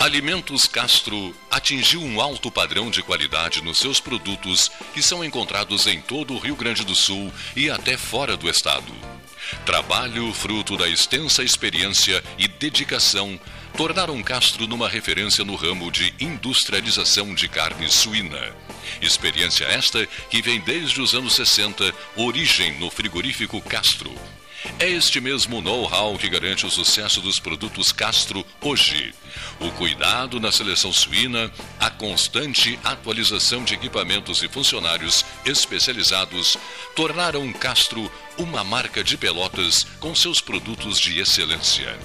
Alimentos Castro atingiu um alto padrão de qualidade nos seus produtos que são encontrados em todo o Rio Grande do Sul e até fora do estado. Trabalho fruto da extensa experiência e dedicação tornaram Castro numa referência no ramo de industrialização de carne suína. Experiência esta que vem desde os anos 60, origem no frigorífico Castro. É este mesmo know-how que garante o sucesso dos produtos Castro hoje. O cuidado na seleção suína, a constante atualização de equipamentos e funcionários especializados tornaram Castro uma marca de pelotas com seus produtos de excelência.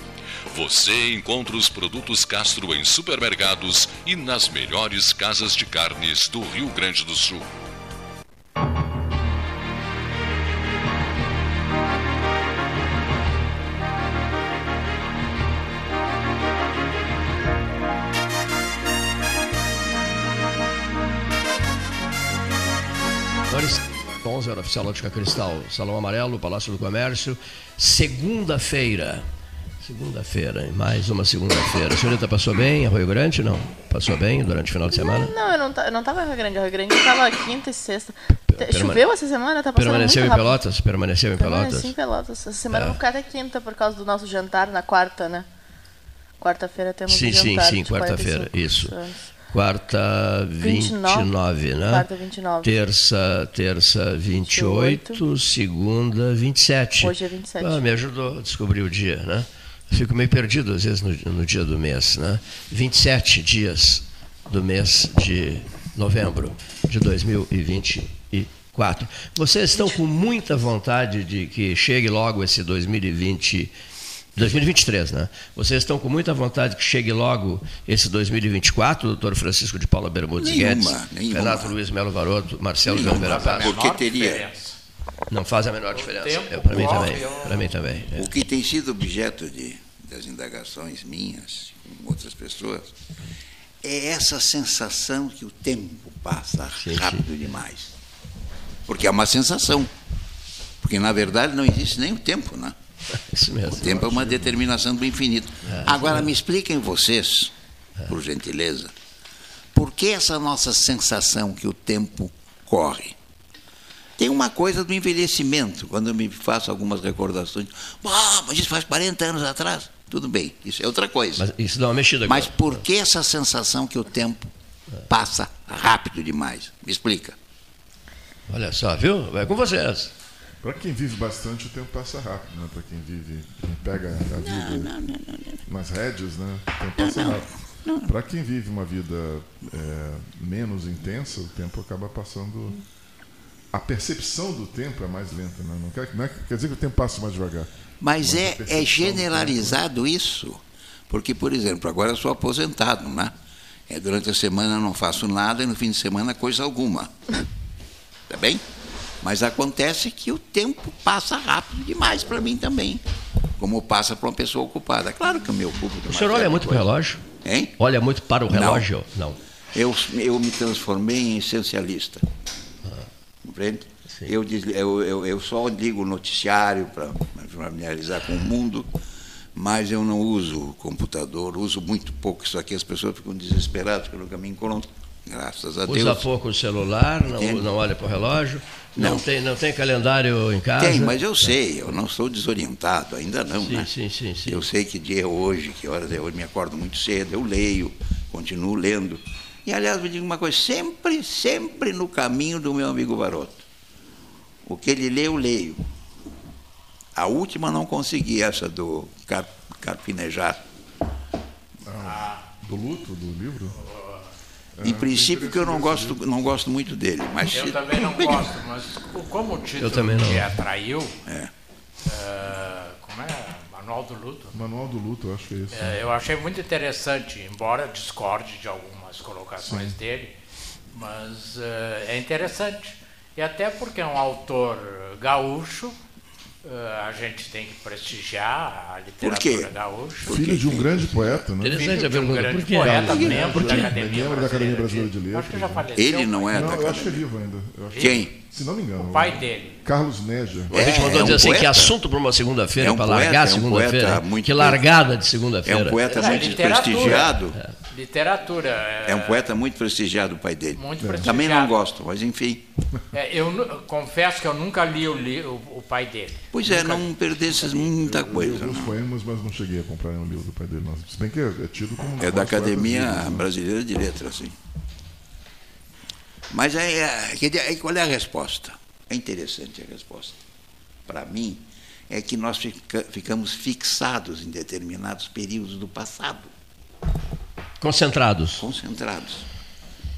Você encontra os produtos Castro em supermercados e nas melhores casas de carnes do Rio Grande do Sul. Senhores, 11 hora oficial Ótica Cristal, Salão Amarelo, Palácio do Comércio, segunda-feira. Segunda-feira, mais uma segunda-feira. A senhorita passou bem Arroio Grande? Não? Passou bem durante o final de semana? Não, eu não, eu não tava em Rio Grande. Rio Grande tava quinta e sexta. Permane- Choveu essa semana? Tá passando Permaneceu em muito rápido. Pelotas? Permaneceu em Pelotas? Permaneci em Pelotas. Essa semana É. eu vou ficar até quinta por causa do nosso jantar na quarta, né? Quarta-feira temos Sim, um sim, jantar sim, de quarta-feira, 45 isso. anos. Quarta 29, 29, né? quarta 29. Terça, terça 28, segunda 27. Hoje é 27. Ah, me ajudou a descobrir o dia, né? Fico meio perdido às vezes no, no dia do mês, né? 27 dias do mês de novembro de 2024. Vocês estão com muita vontade de que chegue logo esse 2020 2023, né? Vocês estão com muita vontade que chegue logo esse 2024, doutor Francisco de Paula Bermudes Nenhuma, Guedes, nenhuma. Renato Luiz Melo Varoto, Marcelo Nenhuma. Oliveira Paz. Porque teria. Não faz a menor diferença. tempo É, para mim também. eu- Para mim também. é. O que tem sido objeto de, das indagações minhas, com outras pessoas, é essa sensação que o tempo passa Sim, rápido demais. Porque é uma sensação. Porque, na verdade, não existe nem o tempo, né? Isso O mesmo. tempo é uma determinação do infinito. É, Agora, me expliquem vocês, por gentileza, por que essa nossa sensação que o tempo corre? Tem uma coisa do envelhecimento, quando eu me faço algumas recordações. Ah, mas isso faz 40 anos atrás. Tudo bem, isso é outra coisa. Mas isso dá uma mexida Mas agora. por que essa sensação que o tempo passa rápido demais? Me explica. Olha só, viu? Vai com vocês. Para quem vive bastante, o tempo passa rápido, né? Para quem vive, quem pega a vida nas rédeas, né? O tempo passa rápido. Para quem vive uma vida é, menos intensa, o tempo acaba passando. A percepção do tempo é mais lenta, né? Não quer, não é- quer dizer que o tempo passa mais devagar. Mas Mas é, é do generalizado isso. Porque, por exemplo, agora eu sou aposentado, né? É, durante a semana eu não faço nada e no fim de semana coisa alguma. Tá bem? Mas acontece que o tempo passa rápido demais para mim também. Como passa para uma pessoa ocupada. Claro que eu me ocupo O senhor olha muito para o relógio? Hein? Olha muito para o relógio? Não. Eu, eu me transformei em essencialista. Compreende? Eu, des- eu, eu, eu só ligo o noticiário para familiarizar com o mundo, mas eu não uso computador, uso muito pouco isso aqui. As pessoas ficam desesperadas nunca me encontro. Graças a Usa Deus. pouco o celular, não, não olha para o relógio, não. Não. tem, não tem calendário em casa. Tem, mas eu sei, eu não sou desorientado, ainda não. Sim, né? sim, sim, sim. Eu sei que dia é hoje, que horas é hoje, me acordo muito cedo, eu leio, continuo lendo. E, aliás, me digo uma coisa, sempre, sempre no caminho do meu amigo Varoto. O que ele lê, eu leio. A última não consegui, essa do car, Carpinejar. Do luto, do livro? Em princípio, que eu não gosto, não gosto muito dele. Mas Eu também não gosto, mas como o título Eu também não. me atraiu, É. eh, como é? Manual do Luto. Manual do luto, eu acho que é isso. Eh, eu achei muito interessante, embora discorde de algumas colocações dele, mas eh, é interessante. E até porque é um autor gaúcho, a gente tem que prestigiar a Por quê? literatura gaúcha. Filho de um grande poeta, né? Interessante Filho a de um pergunta. grande Por quê? poeta, Por quê? membro da? Academia Membro da Academia Brasileira de Acho que Letras, já né? faleceu. Ele não é Não, da eu acho que é academia. vivo ainda. Quem? Se não me engano. O pai dele. Carlos Neja. A gente É, mandou é um dizer assim, que assunto para uma segunda-feira, É um para largar a é um segunda-feira. que largada de É segunda-feira. um poeta É, muito prestigiado. Literatura. É um poeta muito prestigiado, o pai dele. Muito Também não prestigiado. gosto, mas enfim. É, eu confesso que eu nunca li o, li- o, o pai dele. Pois é, não perdesses muita Eu li coisa. alguns não. poemas, mas não cheguei a comprar nenhum livro do pai dele. Não. Se bem que é, é tido como um É da Academia vivos, né? Brasileira de Letras, sim. Mas aí, é, aí qual é a resposta? É interessante a resposta. Para mim, é que nós fica- ficamos fixados em determinados períodos do passado, Concentrados. concentrados.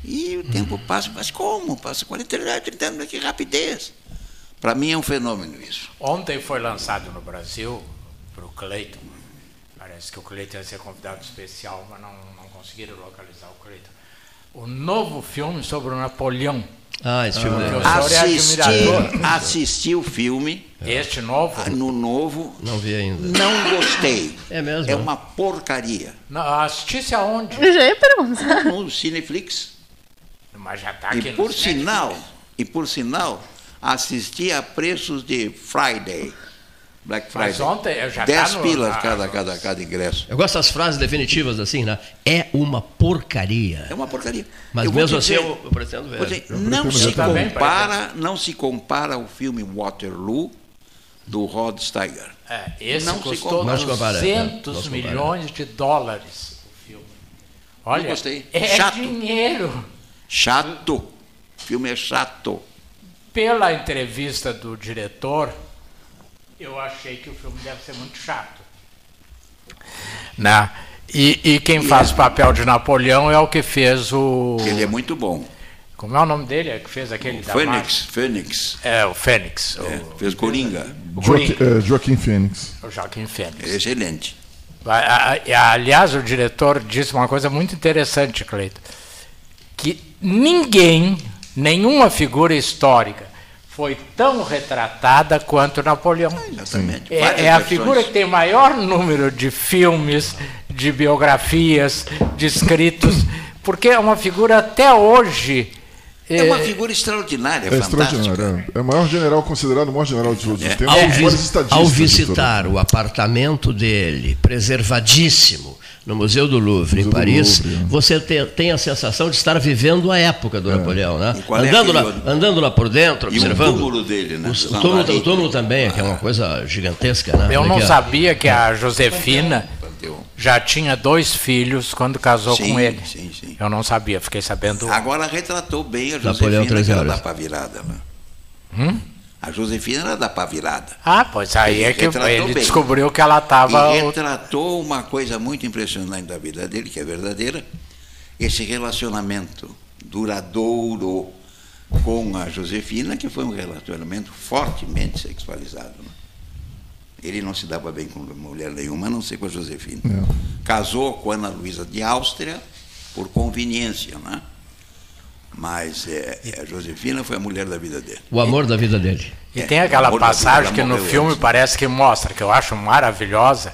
E o tempo passa, mas como? Passa 40 anos, 30 anos, que rapidez. Para mim é um fenômeno isso. Ontem foi lançado no Brasil para o Cleiton. Parece que o Cleiton ia ser convidado especial, mas não, não conseguiram localizar o Cleiton. O novo filme sobre o Napoleão. Ah, esse filme senhor é Assisti, assisti o filme Este novo. no novo, Não vi ainda. não gostei. É mesmo? É uma porcaria. Não, assistisse aonde? Eu já ia perguntar. No Cineflix. Mas já está aqui E no por Netflix. sinal, e por sinal, assisti a preços de Friday. Black Friday. Mas ontem eu já 10 tá no- pilas cada, cada, cada ingresso. Eu gosto das frases definitivas assim, né? É uma porcaria. É uma porcaria. Mas Eu mesmo dizer- assim eu, eu pretendo ver. dizer, não se também. compara, não se compara ao filme Waterloo do Rod Steiger. É, esse Não se custou compara. Não se compara, 200 não se compara. milhões de dólares o filme. Olha, gostei. é Chato. dinheiro. Chato. O filme é chato. Pela entrevista do diretor, eu achei que o filme deve ser muito chato. Né? E, e quem faz o papel de Napoleão é o que fez o. Ele é muito bom. Como é o nome dele? É que fez aquele da Fênix, Marvel? Fênix. É, o Fênix. É, o, fez Coringa. Joaquim, é, Joaquim Fênix. o Joaquim Fênix. Excelente. A- a- Aliás, o diretor disse uma coisa muito interessante, Cleiton, que ninguém, nenhuma figura histórica foi tão retratada quanto Napoleão. Exatamente. Várias É, é a figura que tem maior número de filmes, de biografias, de escritos, porque é uma figura até hoje. É uma figura extraordinária, É fantástica. extraordinário. É. É o maior general considerado o maior general de todos os tempos. Ao, Os vi- maiores estadistas ao de visitar o apartamento dele, preservadíssimo, no Museu do Louvre, em Museu do Paris, Louvre, é. você te- tem a sensação de estar vivendo a época do Napoleão, né? É Andando, lá, aquele- andando lá por dentro, E o observando. túmulo dele, né? O, o túmulo, o túmulo também, que é uma coisa gigantesca, né? Eu Olha não sabia que a Josefina já tinha dois filhos quando casou Sim, com ele. sim, sim. Eu não sabia, fiquei sabendo. Agora retratou bem a Napoleão, Josefina, três que era horas. da pá virada. Né? Hum? A Josefina era da pá virada. Ah, pois aí é que ele bem. descobriu que ela estava. E retratou uma coisa muito impressionante da vida dele, que é verdadeira, esse relacionamento duradouro com a Josefina, que foi um relacionamento fortemente sexualizado. né? Ele não se dava bem com mulher nenhuma, a não ser com a Josefina. É. Casou com Ana Luísa de Áustria por conveniência, né? Mas é, a Josefina foi a mulher da vida dele. O amor da vida dele. E É, tem aquela passagem que no filme antes. parece que mostra, que eu acho maravilhosa.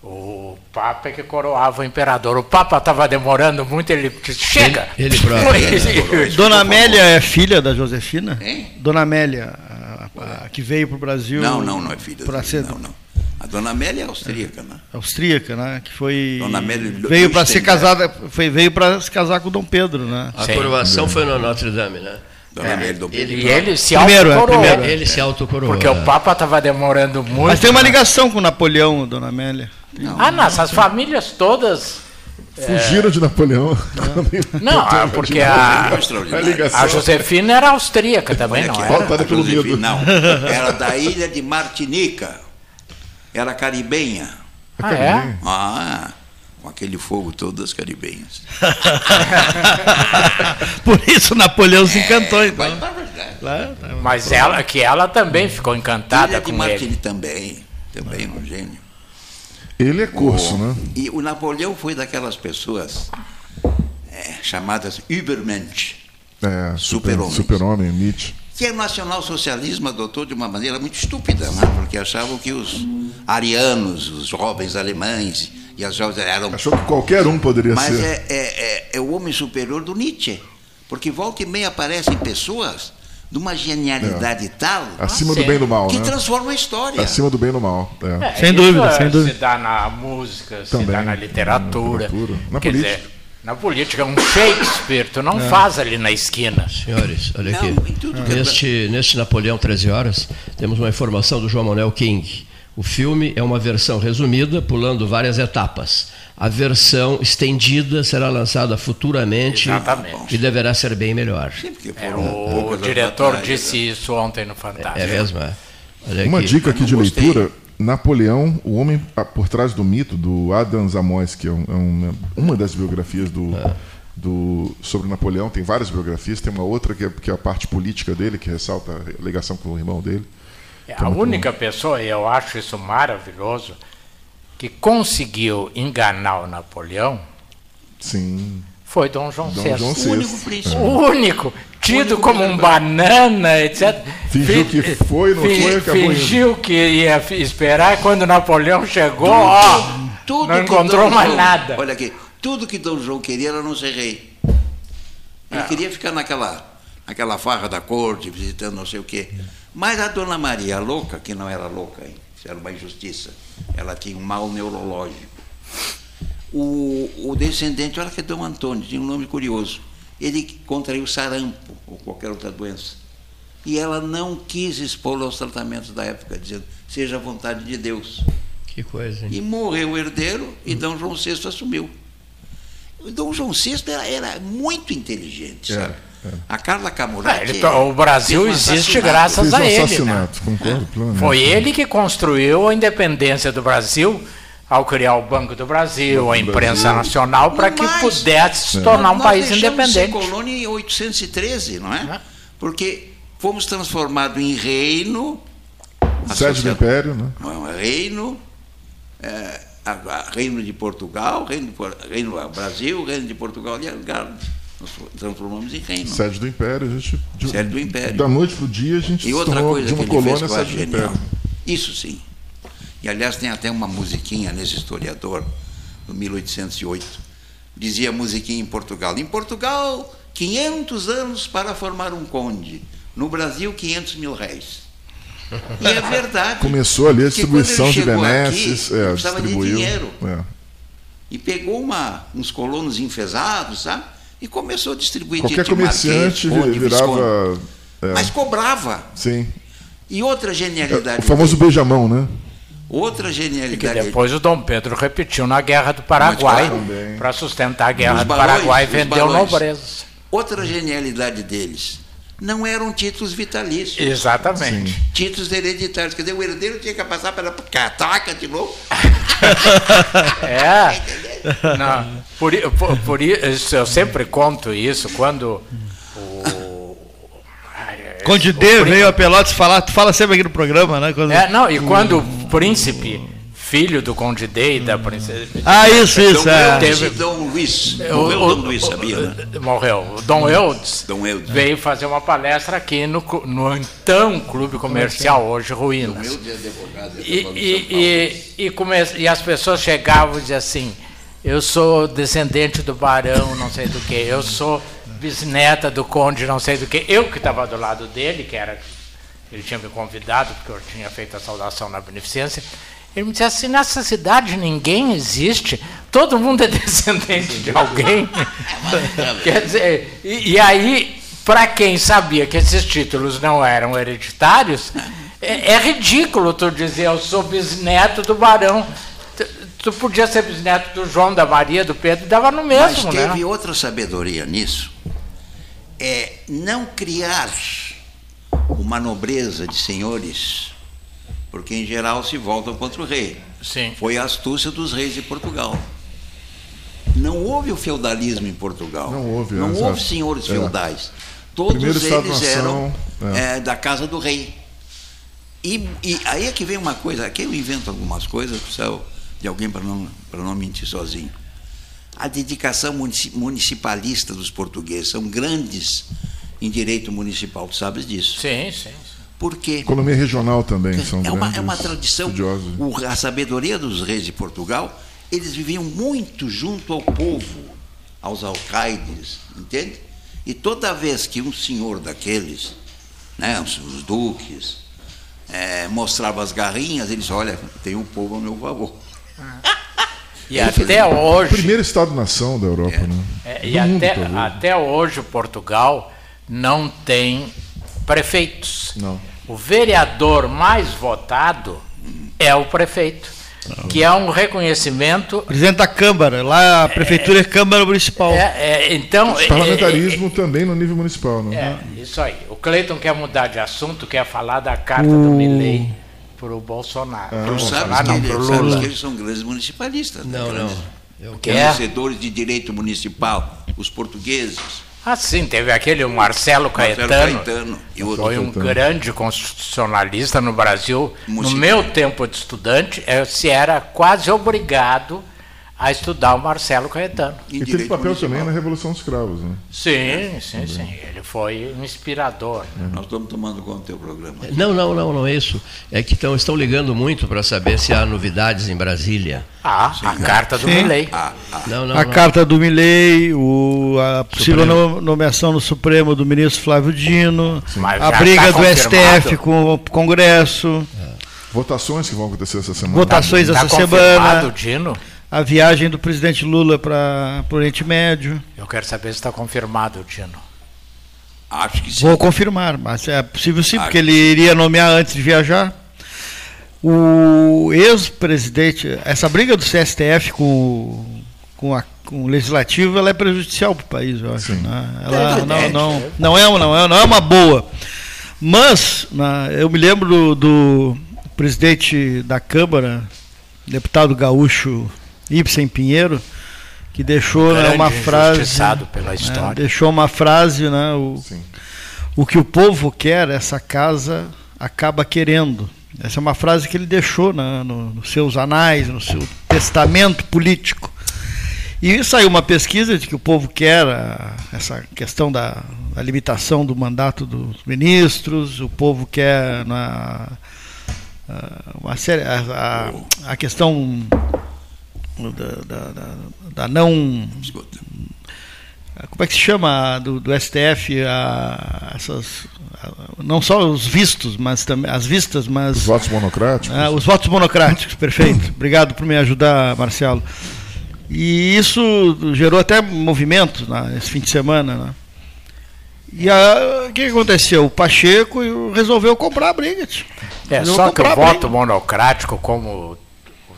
O Papa é que coroava o imperador. O Papa estava demorando muito, ele disse, chega! Ele- ele próprio, Foi- Dona Amélia é filha da Josefina? Hein? Dona Amélia, a, a- que veio para o Brasil. Não, não, não é filha dele, ser não, não. A dona Amélia é austríaca, né? austríaca, né? Que foi Dona Amélia veio para ser casada, foi veio para se casar com Dom Pedro, né? A Sim. coroação foi no Notre Dame, né? Dona Amélia do Pedro. E ele se Primeiro, é, autocoroou. primeiro. Ele se autocoroou. Porque o Papa estava demorando muito. Mas tem uma né? ligação com Napoleão, Dona Amélia. Ah, não, essas famílias todas. Fugiram de Napoleão. Não, ah, porque a, É. A Josefina era austríaca também, Olha não aqui, era? Voltada a pelo medo. Não, era da ilha de Martinica. Era caribenha. Ah, é? Ah, com aquele fogo todo das caribenhas. Por isso Napoleão se encantou, então. Mas, na verdade, Lá, tá. Mas ela, que ela também ficou encantada ilha de com Martinica ele. também. Também um gênio. Ele é curso, O- né? E o Napoleão foi daquelas pessoas é, chamadas Übermensch, É, Super-homem. Super-homem, Nietzsche. Que o nacionalsocialismo adotou de uma maneira muito estúpida, né? porque achavam que os arianos, os jovens alemães e as jovens eram Achou que qualquer um poderia Mas ser. é, é, é, é o homem superior do Nietzsche. Porque volta e meia aparecem pessoas de uma genialidade tal Acima do bem e do mal, que né? transformam a história. Acima do bem e do mal. É. É, Sem dúvida, é, sem dúvida. Se dá na música, se Também, dá na literatura. na literatura, na Quer política. dizer, Na política, um Shakespeare, tu não É. faz ali na esquina. Senhores, olha Não, aqui. em tudo que é Neste, neste Napoleão 13 horas, temos uma informação do João Manuel King. O filme é uma versão resumida, pulando várias etapas. A versão estendida será lançada futuramente Exatamente. e deverá ser bem melhor. É, o diretor disse né? isso ontem no Fantástico. É mesmo? É. Olha Uma aqui. dica aqui de leitura: Napoleão, o homem ah, por trás do mito, do Adam Zamois, que é, um- é uma, uma das biografias do, do- sobre Napoleão. Tem várias biografias, tem uma outra que é, que é a parte política dele, que ressalta a ligação com o irmão dele. É, Tá a única pessoa, e eu acho isso maravilhoso, que conseguiu enganar o Napoleão Sim, foi Dom João Dom VI. João O único VI. príncipe. O único, tido único como um que- banana, etc. Fingiu Fi- que foi, não foi, acabou indo. Fingiu que ia esperar, e quando Napoleão chegou, ó, Tudo não encontrou mais João- nada. Olha aqui, tudo que Dom João queria era não ser rei. Ele queria ficar naquela, naquela farra da corte, visitando não sei o quê. Mas a Dona Maria, a louca, que não era louca, hein? isso era uma injustiça, ela tinha um mal neurológico. O, o descendente, olha que é Dom Antônio, tinha um nome curioso. Ele contraiu sarampo ou qualquer outra doença. E ela não quis expô-lo aos tratamentos da época, dizendo, seja a vontade de Deus. Que coisa, hein? E morreu o herdeiro e Dom João VI assumiu. O Dom João VI era, era muito inteligente, Era, sabe? era. A Carla Ah, Camurati... ele to- o Brasil um existe graças um a ele. Né? concordo plenamente. Foi ele que construiu a independência do Brasil ao criar o Banco do Brasil, a imprensa Brasil. nacional, para que pudesse se tornar um Nós país deixamos de ser independente. colônia em 813, não é? É. Porque fomos transformados em reino... Sede do Império, né? Não, é reino, é, a- a- reino de Portugal, reino, reino do Brasil, reino de Portugal e Algarve. Nós transformamos em reino. Sede do Império, a gente. de- Sede do Império. Da noite pro dia, a gente E se outra tornou coisa de que uma ele fez colônia que eu acho sede do genial. Império. Isso sim. E aliás tem até uma musiquinha nesse historiador, do 1808. Dizia a musiquinha em Portugal. Em Portugal, 500 anos para formar um conde. No Brasil, 500 mil réis. E é verdade. Começou ali a distribuição de benesses, aqui, é, precisava de dinheiro. é. E pegou uma, uns colonos enfesados, sabe? E começou a distribuir Qualquer de- de comerciante marquês, virava. é, Mas cobrava. sim. E outra genialidade. O famoso beijamão, né? Outra E que genialidade. depois o Dom Pedro repetiu na Guerra do Paraguai, claro, para sustentar a Guerra Os do balões, Paraguai e vendeu balões. nobrezas. Outra genialidade deles. Não eram títulos vitalícios. Exatamente. Títulos hereditários. Quer dizer, o herdeiro tinha que passar pela cataca de novo. É. Não, por, por, por isso eu sempre conto isso quando o. Conde o D veio a Pelotas falar, tu fala sempre aqui no programa, né? Quando... É, não, e quando príncipe, filho do Conde D e da princesa. Ah, isso, isso. Dom É. Eudes Teve- e Dom Luís. o- Morreu o- Dom Luís, sabia, né? Morreu. O Dom Eudes Dom Eudes. veio fazer uma palestra aqui no, no então clube comercial, hoje Dom Ruínas. Eudes é advogado. é E, e, e, e, come- e as pessoas chegavam e diziam assim, eu sou descendente do barão, não sei do que, eu sou bisneta do conde, não sei do que. Eu que estava do lado dele, que era. Ele tinha me convidado, porque eu tinha feito a saudação na beneficência. Ele me disse assim, nessa cidade ninguém existe, todo mundo é descendente de alguém. Quer dizer, e, e aí, para quem sabia que esses títulos não eram hereditários, é, é ridículo tu dizer eu sou bisneto do barão. Tu, tu podia ser bisneto do João, da Maria, do Pedro, dava no Mas mesmo, teve né? outra sabedoria nisso. É não criar uma nobreza de senhores, porque em geral se voltam contra o rei. Sim. Foi a astúcia dos reis de Portugal. Não houve o feudalismo em Portugal. Não houve, Não exato. houve senhores É. feudais. Todos Primeiro eles eram é. é, da casa do rei. E, e aí é que vem uma coisa, aqui eu invento algumas coisas, precisa de alguém para não, para não mentir sozinho. A dedicação munici- municipalista dos portugueses são grandes em direito municipal, tu sabes disso. Sim, sim. Por quê? Economia regional também são É uma, é uma tradição. estudiosos. O- a sabedoria dos reis de Portugal, eles viviam muito junto ao povo, aos alcaides, entende? E toda vez que um senhor daqueles, né, os, os duques, eh, mostrava as garrinhas, eles olha, tem um povo ao meu favor. E até hoje. Primeiro Estado-nação da Europa, né? É, e Do mundo, até, até hoje Portugal não tem prefeitos. Não. O vereador mais votado é o prefeito, que é um reconhecimento. Presidente da Câmara, lá a prefeitura é, Câmara Municipal. É, é, então, é, Parlamentarismo também no nível municipal, né? é, isso aí. O Cleiton quer mudar de assunto, quer falar da carta do Milley para o Bolsonaro. Ah, Pro Tu sabes, Bolsonaro que, não, ele- pro sabes Lula. que eles são grandes municipalistas. né? Não, não. Grandes Eu Que é? Conhecedores de direito municipal, os portugueses. Ah, sim, teve aquele Marcelo Marcelo Caetano. Caetano e outro. Foi um Caetano. grande constitucionalista no Brasil. No Música. meu tempo de estudante, eu se era quase obrigado a estudar o Marcelo Caetano. em E teve papel municipal. também na Revolução dos Cravos, né? Sim, sim, sim. Ele foi um inspirador. Nós estamos tomando conta do teu programa. Não, não, não, não é isso. É que tão, estão ligando muito para saber se há novidades em Brasília. Ah, a carta do Sim. Milley. Ah, ah, Não, não, a não. carta do Milley, o, a possível Supremo. no- nomeação no Supremo do ministro Flávio Dino, Mas a já briga tá do? STF com o Congresso, Votações que vão acontecer essa semana. votações Tá essa confirmado, semana, Dino? A viagem do presidente Lula para o Oriente Médio. Eu quero saber se está confirmado, Dino. acho que sim. Vou confirmar, mas é possível sim, Ah, porque ele iria nomear antes de viajar. O ex-presidente, essa briga do CSTF com, o- com, a- com o legislativo, ela é prejudicial para o país, eu acho. Sim. né? Ela É não, evidente, não, é. não, é, uma- não, é, não é uma boa. Mas na- eu me lembro do, do presidente da Câmara, deputado gaúcho Ibsen Pinheiro, que deixou né, Grande uma frase. injustiçado pela né, história. deixou uma frase, né? O, Sim. o que o povo quer, essa casa acaba querendo. Essa é uma frase que ele deixou na- no- nos seus anais, no seu testamento político. E saiu uma pesquisa de que o povo quer a- essa questão da, da limitação do mandato dos ministros, o povo quer na, a, uma série, a, a- a questão da, da- da- da não Escuta. como é que se chama do, do STF a, essas a- não só os vistos mas também as vistas Os mas votos monocráticos. ah, os votos monocráticos perfeito obrigado por me ajudar Marcelo e isso gerou até movimento né, esse fim de semana né? e a- o que aconteceu o Pacheco resolveu comprar a briga. É, Resolveu só que o voto monocrático, como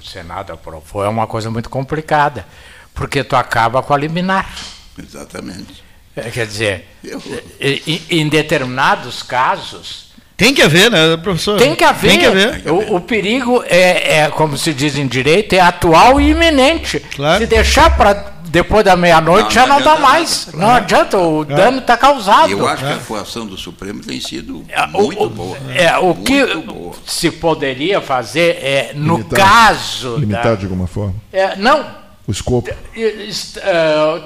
o Senado aprovou, é uma coisa muito complicada, porque tu acaba com a liminar. Exatamente. É, Quer dizer, Eu- e- e- em determinados casos, tem que haver né professor tem que haver. tem que haver O, o perigo é, é, como se diz em direito, é atual e iminente. Claro. Se deixar para depois da meia-noite Não, já não não dá mais. nada. Não adianta, o dano está causado. Eu acho que a atuação do Supremo tem sido É, o- muito o, boa. É, o que Muito boa. se poderia fazer é, no Limitar. caso. Limitar da- de alguma forma. é, não, O escopo. eh,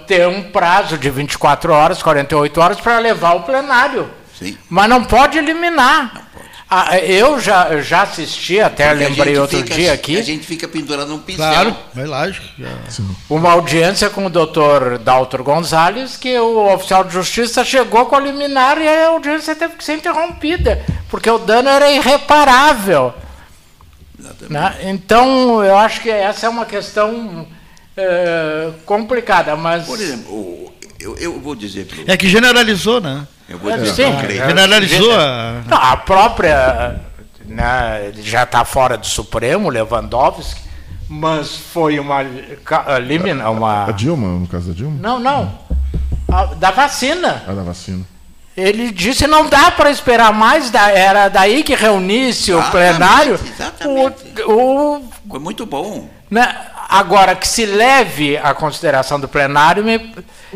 ter um prazo de 24 horas, 48 horas para levar ao plenário. Sim. Mas não pode eliminar. Ah, eu já, já assisti, até Porque a lembrei outro fica- dia A aqui, gente fica pendurado num pincel. claro é lógico uma audiência com o doutor Daltor Gonzalez, que o oficial de justiça chegou com a liminar e a audiência teve que ser interrompida, porque o dano era irreparável. Né? Então, eu acho que essa é uma questão eh, complicada, mas. Por exemplo, eu, eu vou dizer para É que generalizou, né? Eu vou É, dizer sim. Creio. É, Generalizou a. Não, a própria. Né, já está fora do Supremo, Lewandowski, mas foi uma. limina- A uma Dilma, no caso da Dilma? não, não. A- da vacina. A da vacina. Ele disse não dá para esperar mais, da- era daí que reunisse o Exatamente, plenário. exatamente. O, o- Foi muito bom. né, agora, que se leve a consideração do plenário, me-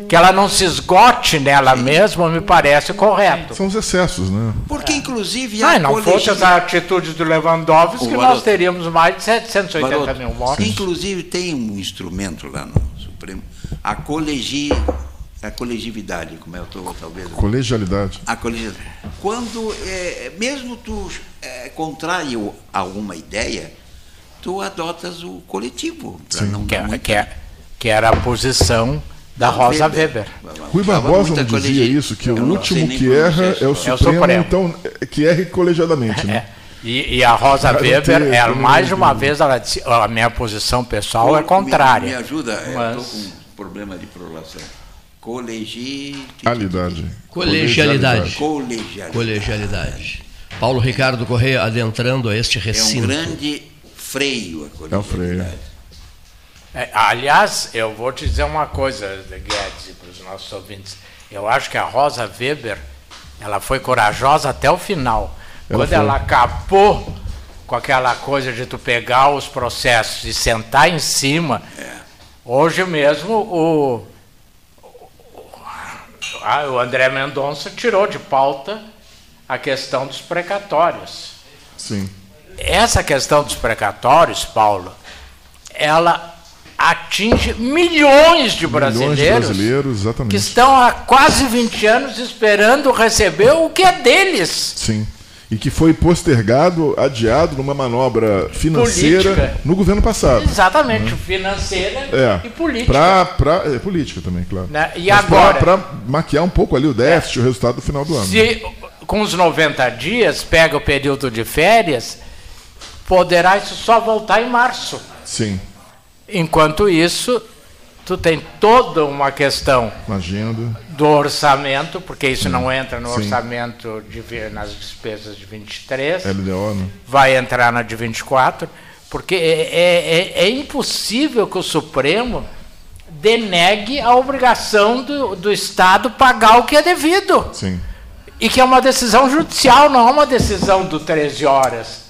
que ela não se esgote nela mesma, me parece correto. São os excessos, né? Porque, inclusive, Não, a e não fosse colegial- as atitudes do Lewandowski, Ô, nós teríamos mais de 780 Varoto, mil mortos. Inclusive, tem um instrumento lá no Supremo, a colegi... a colegividade, como é eu estou, talvez... Colegialidade. A colegividade. Quando, é, mesmo tu é, contrai o- alguma ideia, tu adotas o coletivo. não Que, é- muita- que, é- que era a posição da Rosa Weber. Rui Falava Barbosa não dizia colegi- isso, que Eu o não último que erra é o nome. É o Supremo, Supremo. então é, que erre colegiadamente, né? E, e a Rosa Cara, Weber, ela, mais de uma vez, ela disse, "Ó, a minha posição pessoal é Me- contrária. Me, ajuda, eu Mas- estou com um problema de prolação. Colegi... Alidade. Colegialidade. Colegialidade. Colegialidade. Paulo Ricardo Correia adentrando a este É um recinto. grande freio a É o freio. É, aliás, eu vou te dizer uma coisa, Guedes, para os nossos ouvintes. Eu acho que a Rosa Weber, ela foi corajosa até o final. Ela Quando foi. ela acabou com aquela coisa de tu pegar os processos e sentar em cima, hoje mesmo o, o- o André Mendonça tirou de pauta a questão dos precatórios Sim. Essa questão dos precatórios, Paulo, ela atinge milhões de Milhões de brasileiros brasileiros, que estão há quase 20 anos esperando receber o que é deles. Sim. E que foi postergado, adiado numa manobra financeira Política. no governo passado. Exatamente, financeira É. e política. Pra, pra, é, política também, claro. Né? E Mas agora? Pra, maquiar um pouco ali o déficit, o resultado do final do ano. Se com os 90 dias pega o período de férias, poderá isso só voltar em março. Sim, Enquanto isso, tu tem toda uma questão na agenda. do orçamento, porque isso não entra no Sim. orçamento de, nas despesas de 23, LDO, né? vai entrar na de 24, porque é, é- é- é impossível que o Supremo denegue a obrigação do, do Estado pagar o que é devido. Sim. E que é uma decisão judicial, não é uma decisão do 13 horas.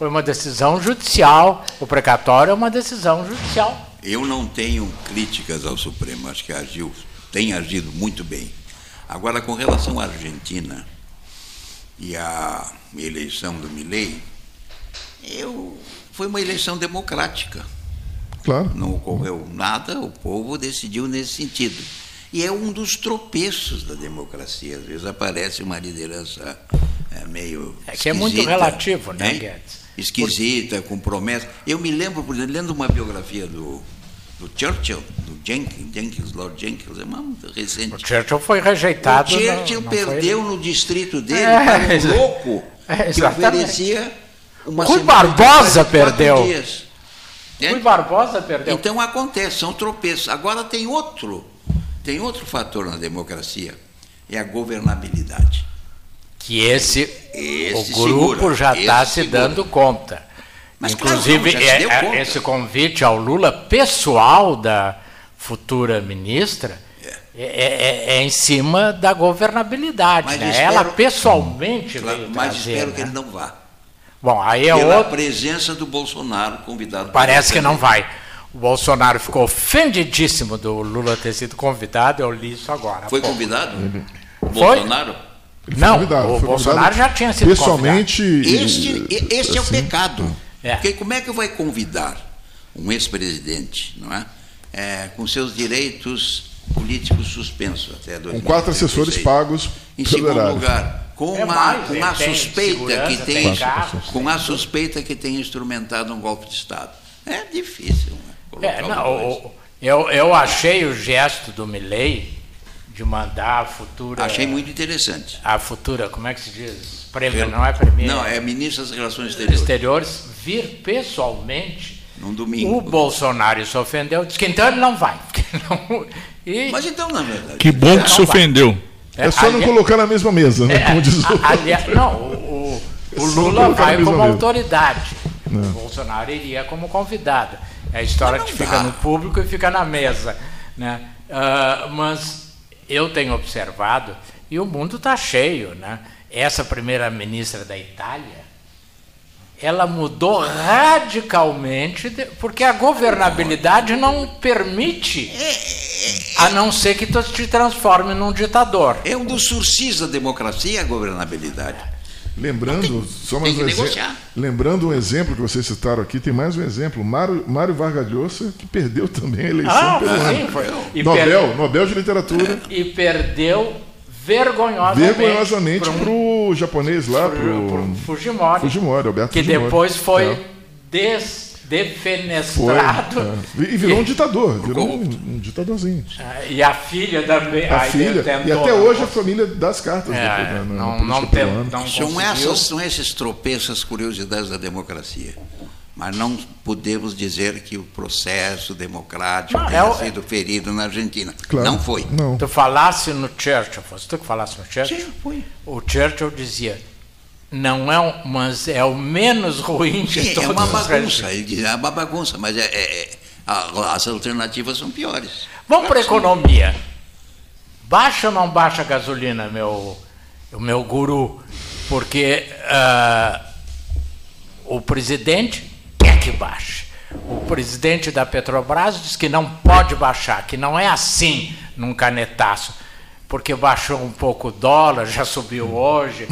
Foi uma decisão judicial. O precatório é uma decisão judicial. Eu não tenho críticas ao Supremo, acho que agiu, tem agido muito bem. Agora, com relação à Argentina e à eleição do Milei, eu, foi uma eleição democrática. Claro. Não ocorreu nada, o povo decidiu nesse sentido. E é um dos tropeços da democracia. Às vezes aparece uma liderança é, meio. É que é muito relativo, né, hein? Guedes? Esquisita, com promessa. Eu me lembro, por exemplo, lendo uma biografia do, do Churchill, do Jenkins, Jenkins, Lord Jenkins, é uma recente. O Churchill foi rejeitado. o Churchill não- não foi- perdeu no distrito dele, É, para um louco é, que oferecia uma Rui Barbosa perdeu. dias. É? Rui Barbosa perdeu. Então acontece, são tropeços. Agora tem outro, tem outro fator na democracia, é a governabilidade. Que esse, Esse o grupo segura, já está esse se segura. dando conta. Mas claro, Inclusive, se é- é- conta. esse convite ao Lula pessoal da futura ministra é, é- é em cima da governabilidade. Mas né? espero- Ela pessoalmente Claro, veio mas trazer, espero né? que ele não vá. Bom, aí é Pela outro. presença do Bolsonaro convidado. Parece que não vai. O Bolsonaro ficou ofendidíssimo do Lula ter sido convidado. Eu li isso agora. Foi pouco. convidado? O Foi? Ele foi Não, convidado, o foi Bolsonaro convidado já tinha sido Pessoalmente. e- Este, este é o assim, pecado. É. Porque como é que vai convidar um ex-presidente, não é? É, com seus direitos políticos suspensos até 2036? Com quatro assessores pagos Em segundo erário. lugar, com, É uma, mais, com é, a tem suspeita que tem tem, carros, com a suspeita que tem instrumentado um golpe de Estado. É difícil. Né? colocar É, não, o- eu, eu achei o gesto do Milley de mandar a futura. Achei muito interessante. A futura, como é que se diz? Prêmio, não é premier. Não, é ministro das Relações Exteriores. Exteriores vir pessoalmente. Num domingo. O Bolsonaro se ofendeu, disse que então ele não vai. não- e, Mas então, na verdade. Que bom que Não se ofendeu. É só não ali- colocar na mesma mesa, né? é, Como diz o. a- aliás, não, o, o- o Só Lula vai como mesa. autoridade. É. O Bolsonaro iria como convidado. É a história que não fica dá. no público e fica na mesa. Né? Ah, mas eu tenho observado, e o mundo está cheio, né? essa primeira-ministra da Itália, ela mudou radicalmente, porque a governabilidade não permite, a não ser que tu te transforme num ditador. É um dos surcis da democracia a governabilidade. Lembrando, só mais tem um exemplo. Lembrando um exemplo que vocês citaram aqui, tem mais um exemplo. Mário, Mário Vargas Llosa, que perdeu também a eleição Ah, peruana. sim, foi. E Nobel, per- Nobel de Literatura. e perdeu vergonhosamente, vergonhosamente para um- pro japonês lá, pro- pro pro Fujimori, Fujimori, Alberto que Fujimori. depois foi É. des- defenestrado. Foi, é. E virou um ditador, virou um, um, ditadorzinho. E a filha também. A filha, tentou, e até hoje a família das cartas. É, na, na, não, não, tem, não são, essas, são esses tropeços, curiosidades da democracia. Mas não podemos dizer que o processo democrático não, tenha é o... sido ferido na Argentina. Claro, não foi. Não. Tu falasse no Churchill, fosse tu que falasse no Churchill? Sim, foi. O Churchill dizia, não é um, mas é o menos ruim de Sim, todos É uma bagunça, ele diz, é uma bagunça, mas é, é, é as alternativas são piores. Vamos para a economia. Baixa ou não baixa a gasolina, meu, o meu guru? Porque uh, o presidente que baixe. O presidente da Petrobras diz que não pode baixar, que não é assim num canetaço, porque baixou um pouco o dólar, já subiu hoje.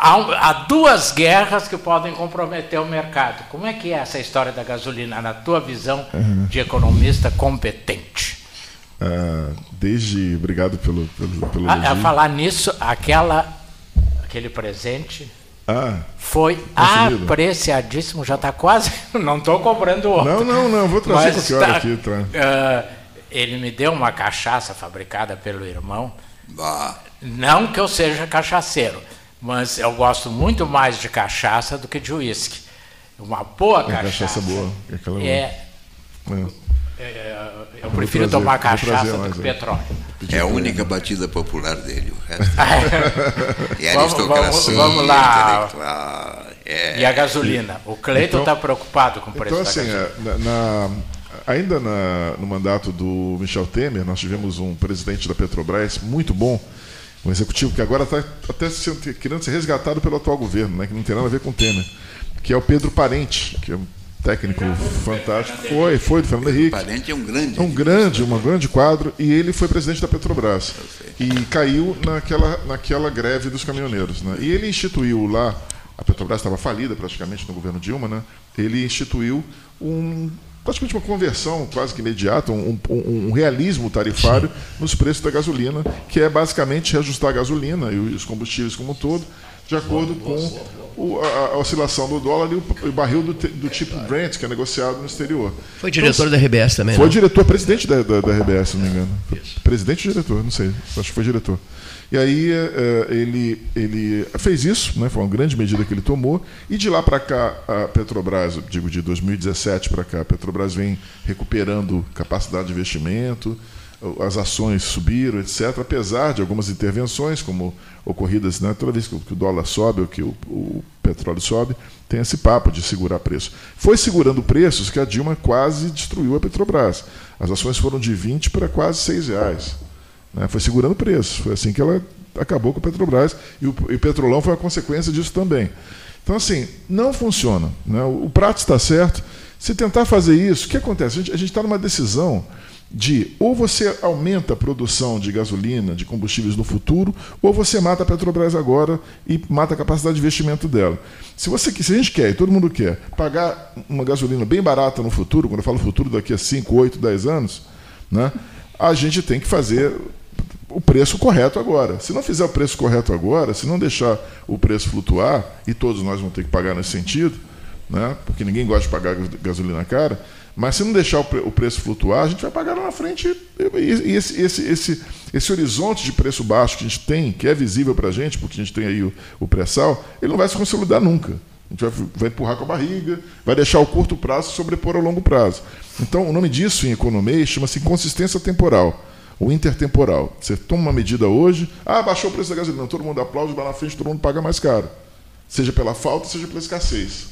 Há, duas guerras que podem comprometer o mercado. Como é que é essa história da gasolina, na tua visão de economista competente? Ah, desde. Obrigado pelo. pelo, pelo a, a falar nisso, aquela, aquele presente ah, foi consumido. apreciadíssimo, já está quase. Não estou cobrando outro. Não, não, não, vou trazer qualquer hora tá, aqui. Tra... Uh, ele me deu uma cachaça fabricada pelo irmão. Bah. Não que eu seja cachaceiro, mas eu gosto muito mais de cachaça do que de uísque. Uma boa é cachaça. cachaça boa. Aquela é, é. É, eu prefiro trazer, tomar cachaça do que petróleo. É a única batida popular dele, o resto. e a aristocracia vamos, vamos lá. É. E a gasolina? O Cleiton está então, preocupado com o preço então, assim, da gasolina. Na, ainda na, no mandato do Michel Temer, nós tivemos um presidente da Petrobras muito bom, um executivo que agora está até sendo, querendo ser resgatado pelo atual governo, né, que não tem nada a ver com o Temer, que é o Pedro Parente, que é um técnico fantástico. Foi, foi, do Fernando Henrique. Parente é um grande. É um grande, um grande quadro. E ele foi presidente da Petrobras. E caiu naquela, naquela greve dos caminhoneiros. Né? E ele instituiu lá, a Petrobras estava falida praticamente no governo Dilma, né? ele instituiu um praticamente uma conversão quase que imediata, um, um, um realismo tarifário nos preços da gasolina, que é basicamente reajustar a gasolina e os combustíveis como um todo, de acordo com o, a, a, oscilação do dólar e o, o barril do, do, tipo Brent, que é negociado no exterior. Foi diretor então, da RBS também, Foi não? diretor, presidente da, da, da, RBS, se não me engano. Isso. Presidente ou diretor, não sei. Acho que foi diretor. E aí é, ele, ele fez isso, né, foi uma grande medida que ele tomou, e de lá para cá, a Petrobras, digo de 2017 para cá, a Petrobras vem recuperando capacidade de investimento, as ações subiram, etc., apesar de algumas intervenções, como ocorridas né, toda vez que o dólar sobe ou que o, o, petróleo sobe, tem esse papo de segurar preço. Foi segurando preços que a Dilma quase destruiu a Petrobras. As ações foram de 20 para quase 6 reais. Né, foi segurando preços. Foi assim que ela acabou com a Petrobras e o, e o petrolão foi a consequência disso também. Então, assim, não funciona. Né? O, o prato está certo. Se tentar fazer isso, o que acontece? A gente está numa decisão de ou você aumenta a produção de gasolina, de combustíveis no futuro, ou você mata a Petrobras agora e mata a capacidade de investimento dela. Se, você, se a gente quer, e todo mundo quer, pagar uma gasolina bem barata no futuro, quando eu falo futuro daqui a 5, 8, 10 anos, né, a gente tem que fazer o preço correto agora. Se não fizer o preço correto agora, se não deixar o preço flutuar, e todos nós vamos ter que pagar nesse sentido, né, porque ninguém gosta de pagar gasolina cara, mas se não deixar o preço flutuar, a gente vai pagar lá na frente. E esse, esse, esse, esse horizonte de preço baixo que a gente tem, que é visível para a gente, porque a gente tem aí o, o pré-sal, ele não vai se consolidar nunca. A gente vai, vai, empurrar com a barriga, vai deixar o curto prazo sobrepor ao longo prazo. Então, o nome disso em economia chama-se consistência temporal, ou intertemporal. Você toma uma medida hoje, ah, baixou o preço da gasolina, todo mundo aplaude, vai na frente, todo mundo paga mais caro. Seja pela falta, seja pela escassez.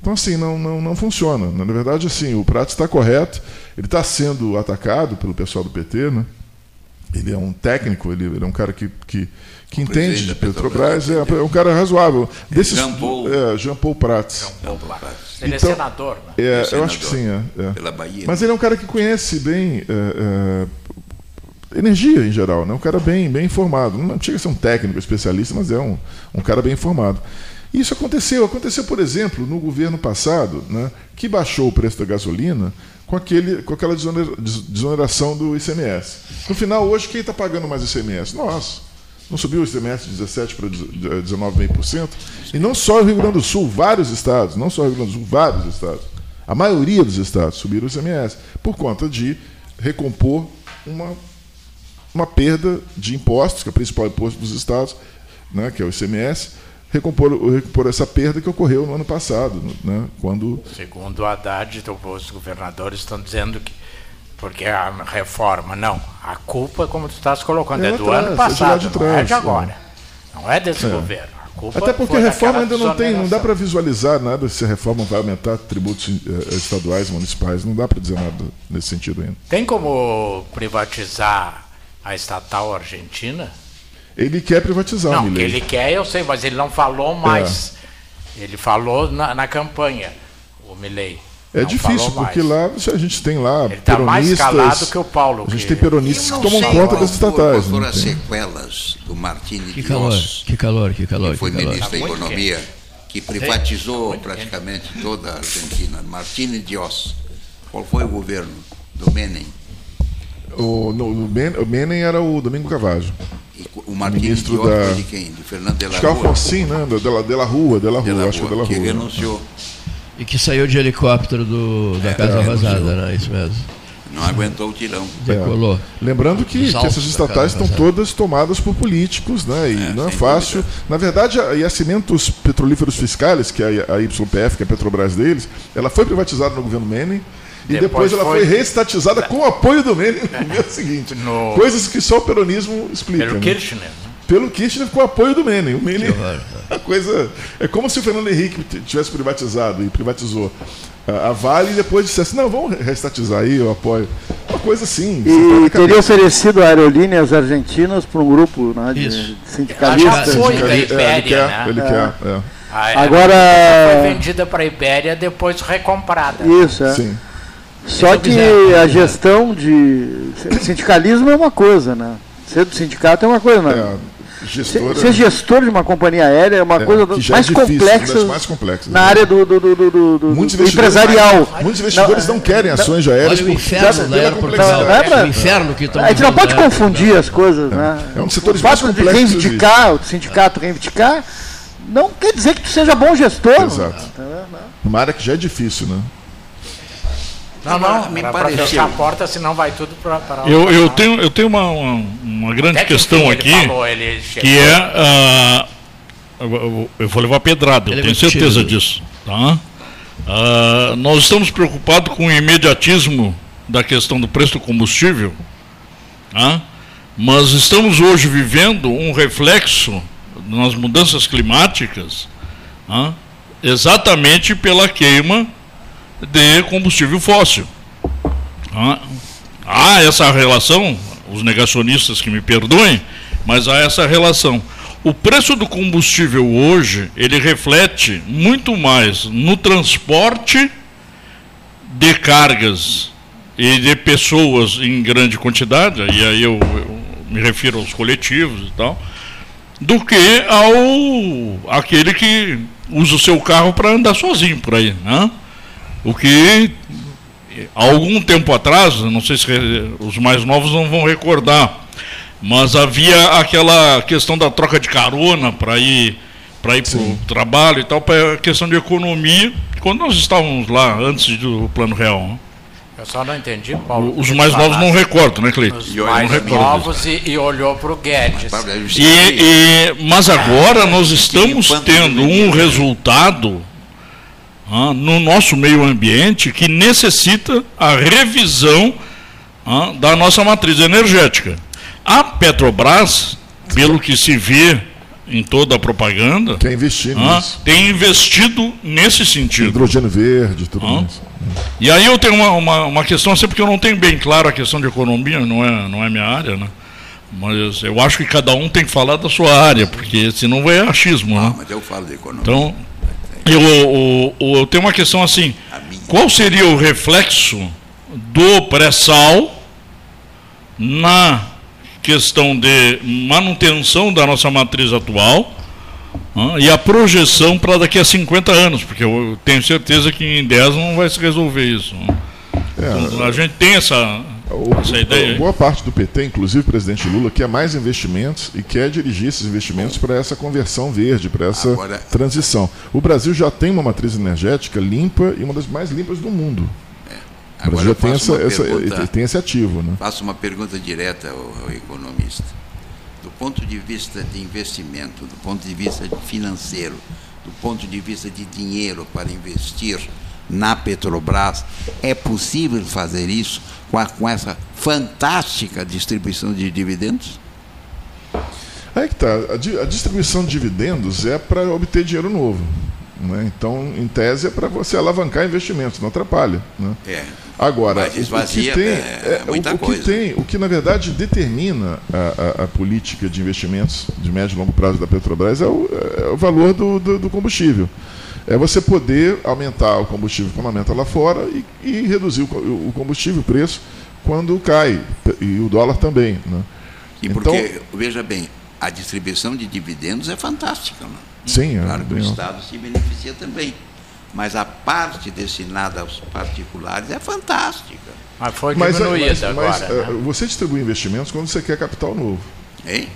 Então, assim, não, não, não funciona. Na verdade, assim, o Prato está correto, ele está sendo atacado pelo pessoal do PT, né? Ele é um técnico, ele, ele é um cara que, que, que entende de Petrobras, Petrobras é, é, um cara razoável. É Desses, Jean Paul, é, Jean Paul Prats. Jean Paul Prats. Ele é então, é senador, né? É, é eu acho que sim, é, é. Pela Bahia. Mas ele é um cara que conhece bem energia em geral, né? um cara bem, bem informado. Não chega a ser um técnico especialista, mas é um, um cara bem informado. Isso aconteceu. Aconteceu, por exemplo, no governo passado, né, que baixou o preço da gasolina com, aquele, com aquela desoneração do ICMS. No final, hoje, quem está pagando mais ICMS? Nós. Não subiu o ICMS de 17% para 19,5%? E não só o Rio Grande do Sul, vários estados, não só o Rio Grande do Sul, vários estados. A maioria dos estados subiram o ICMS por conta de recompor uma, uma perda de impostos, que é o principal imposto dos estados, né, que é o ICMS, recompor, recompor essa perda que ocorreu no ano passado, né, quando... Segundo o Haddad, os governadores estão dizendo que porque a reforma, não. A culpa, como tu estás colocando, é, é do traz, ano passado, é de trás, não é de agora. É. Não é desse é. governo. Até porque a reforma ainda não tem, não dá para visualizar nada se a reforma vai aumentar tributos eh, estaduais, municipais, não dá para dizer nada nesse sentido ainda. Tem como privatizar a estatal argentina? Ele quer privatizar, Não, que ele quer, eu sei, mas ele não falou mais. É. Ele falou na, na campanha, o Milley. É não difícil, porque lá a gente tem lá Ele está mais calado que o Paulo. A gente tem peronistas que tomam conta das estatais. Foram as sequelas do Martini que calor, que calor, que calor. Que foi que ministro calor. da Economia, que privatizou praticamente toda a Argentina. Martini Dios. Qual foi o governo do Menem? O, no, o Menem era o Domingo Cavajo. E o Martini ministro Dios da... de quem? De Fernando de la Rua? Acho que Alfonsin, né? De la, de la Rua, de la Rua, acho que de la Rua. Que renunciou. E que saiu de helicóptero do, da é, Casa é, Vazada, né? Isso mesmo. Não aguentou o tirão. Decolou. É. Lembrando que, que essas estatais estão todas tomadas por políticos, né? E é, não é fácil. Dúvida. Na verdade, a Yacimentos Petrolíferos Fiscais, que é a YPF, que é a Petrobras deles, ela foi privatizada no governo Menem. E depois, depois ela foi, foi reestatizada com o apoio do Menem no mês seguinte. No... Coisas que só o peronismo explica. Pelo né? Kirchner. Né? pelo Kirchner com o apoio do Menem. O Menem, a coisa é como se o Fernando Henrique tivesse privatizado e privatizou a Vale e depois dissesse, não, vamos restatizar aí, eu apoio. Uma coisa assim. E teria oferecido aerolíneas argentinas para um grupo né, de sindicalistas. Já foi da Ibéria, é, ele quer, né? Ele quer, é. Agora foi vendida para a Ibéria, depois recomprada. Isso, é. Sim. Só que a gestão de sindicalismo é uma coisa, né? Ser do sindicato é uma coisa, né? É. Gestora, ser, gestor de uma companhia aérea é uma é, coisa mais, é difícil, complexa mais complexas na né? área do, do, do, do, do empresarial. Muitos investidores não, não querem ações de aéreas. Olha o inferno da aeroportuária. É, pra, o inferno que A gente não pode confundir as coisas. É, né? é um dos setores o fato de reivindicar, o sindicato reivindicar, não quer dizer que tu seja bom gestor. Exato. Uma área que já é difícil, né? Não, não, me para fechar a porta, senão vai tudo para. Eu, eu tenho, eu tenho uma, uma, uma grande questão aqui, falou, que é. Uh, eu vou levar pedrada, eu tenho certeza disso. Tá? Uh, nós estamos preocupados com o imediatismo da questão do preço do combustível, tá? mas estamos hoje vivendo um reflexo nas mudanças climáticas tá? exatamente pela queima de combustível fóssil. Há essa relação, os negacionistas que me perdoem, mas há essa relação. O preço do combustível hoje, ele reflete muito mais no transporte de cargas e de pessoas em grande quantidade, e aí eu, eu me refiro aos coletivos e tal, do que ao aquele que usa o seu carro para andar sozinho por aí, né? O que, há algum tempo atrás, não sei se os mais novos não vão recordar, mas havia aquela questão da troca de carona para ir para ir para o trabalho e tal, para questão de economia, quando nós estávamos lá antes do Plano Real. Né? Eu só não entendi, Paulo. Os mais novos não recordam, né, Cleiton? Os mais novos e, e, olhou para o Guedes. E, e, mas agora nós estamos tendo um resultado ah, no nosso meio ambiente que necessita a revisão ah, da nossa matriz energética. A Petrobras, pelo que se vê em toda a propaganda, tem investido, ah, tem investido nesse sentido. Hidrogênio verde, tudo ah. isso. E aí eu tenho uma, uma, uma, questão, assim, porque eu não tenho bem claro a questão de economia, não é, não é minha área, né? Mas eu acho que cada um tem que falar da sua área, porque senão vai achismo. Ah, né? mas eu falo de economia. Então, eu, eu, eu tenho uma questão assim: qual seria o reflexo do pré-sal na questão de manutenção da nossa matriz atual e a projeção para daqui a 50 anos? Porque eu tenho certeza que em 10 não vai se resolver isso. É, então, a gente tem essa O, Essa é ideia, boa parte do PT, inclusive o presidente Lula, quer mais investimentos e quer dirigir esses investimentos para essa conversão verde, para essa Agora, transição. O Brasil já tem uma matriz energética limpa e uma das mais limpas do mundo. É. O Brasil já tem, essa, essa, tem esse ativo. Né? Faço uma pergunta direta ao, ao economista. Do ponto de vista de investimento, do ponto de vista financeiro, do ponto de vista de dinheiro para investir na Petrobras, é possível fazer isso com, a, com essa fantástica distribuição de dividendos? Aí que está. A, distribuição de dividendos é para obter dinheiro novo. Né? Então, em tese, é para você alavancar investimentos, não atrapalha. Né? É. Agora, o, que tem, é, é, o, o, que tem, o que na verdade determina a, a, a, política de investimentos de médio e longo prazo da Petrobras é o, é o valor do, do, do combustível é você poder aumentar o combustível quando aumenta lá fora e, e reduzir o, o, combustível, o preço, quando cai, e o dólar também. Né? E porque, então, veja bem, a distribuição de dividendos é fantástica. Né? Sim, é, claro que o Estado se beneficia também. Mas a parte destinada aos particulares é fantástica. Mas foi diminuída mas, mas, agora. Mas, né? Você distribui investimentos quando você quer capital novo. Hein?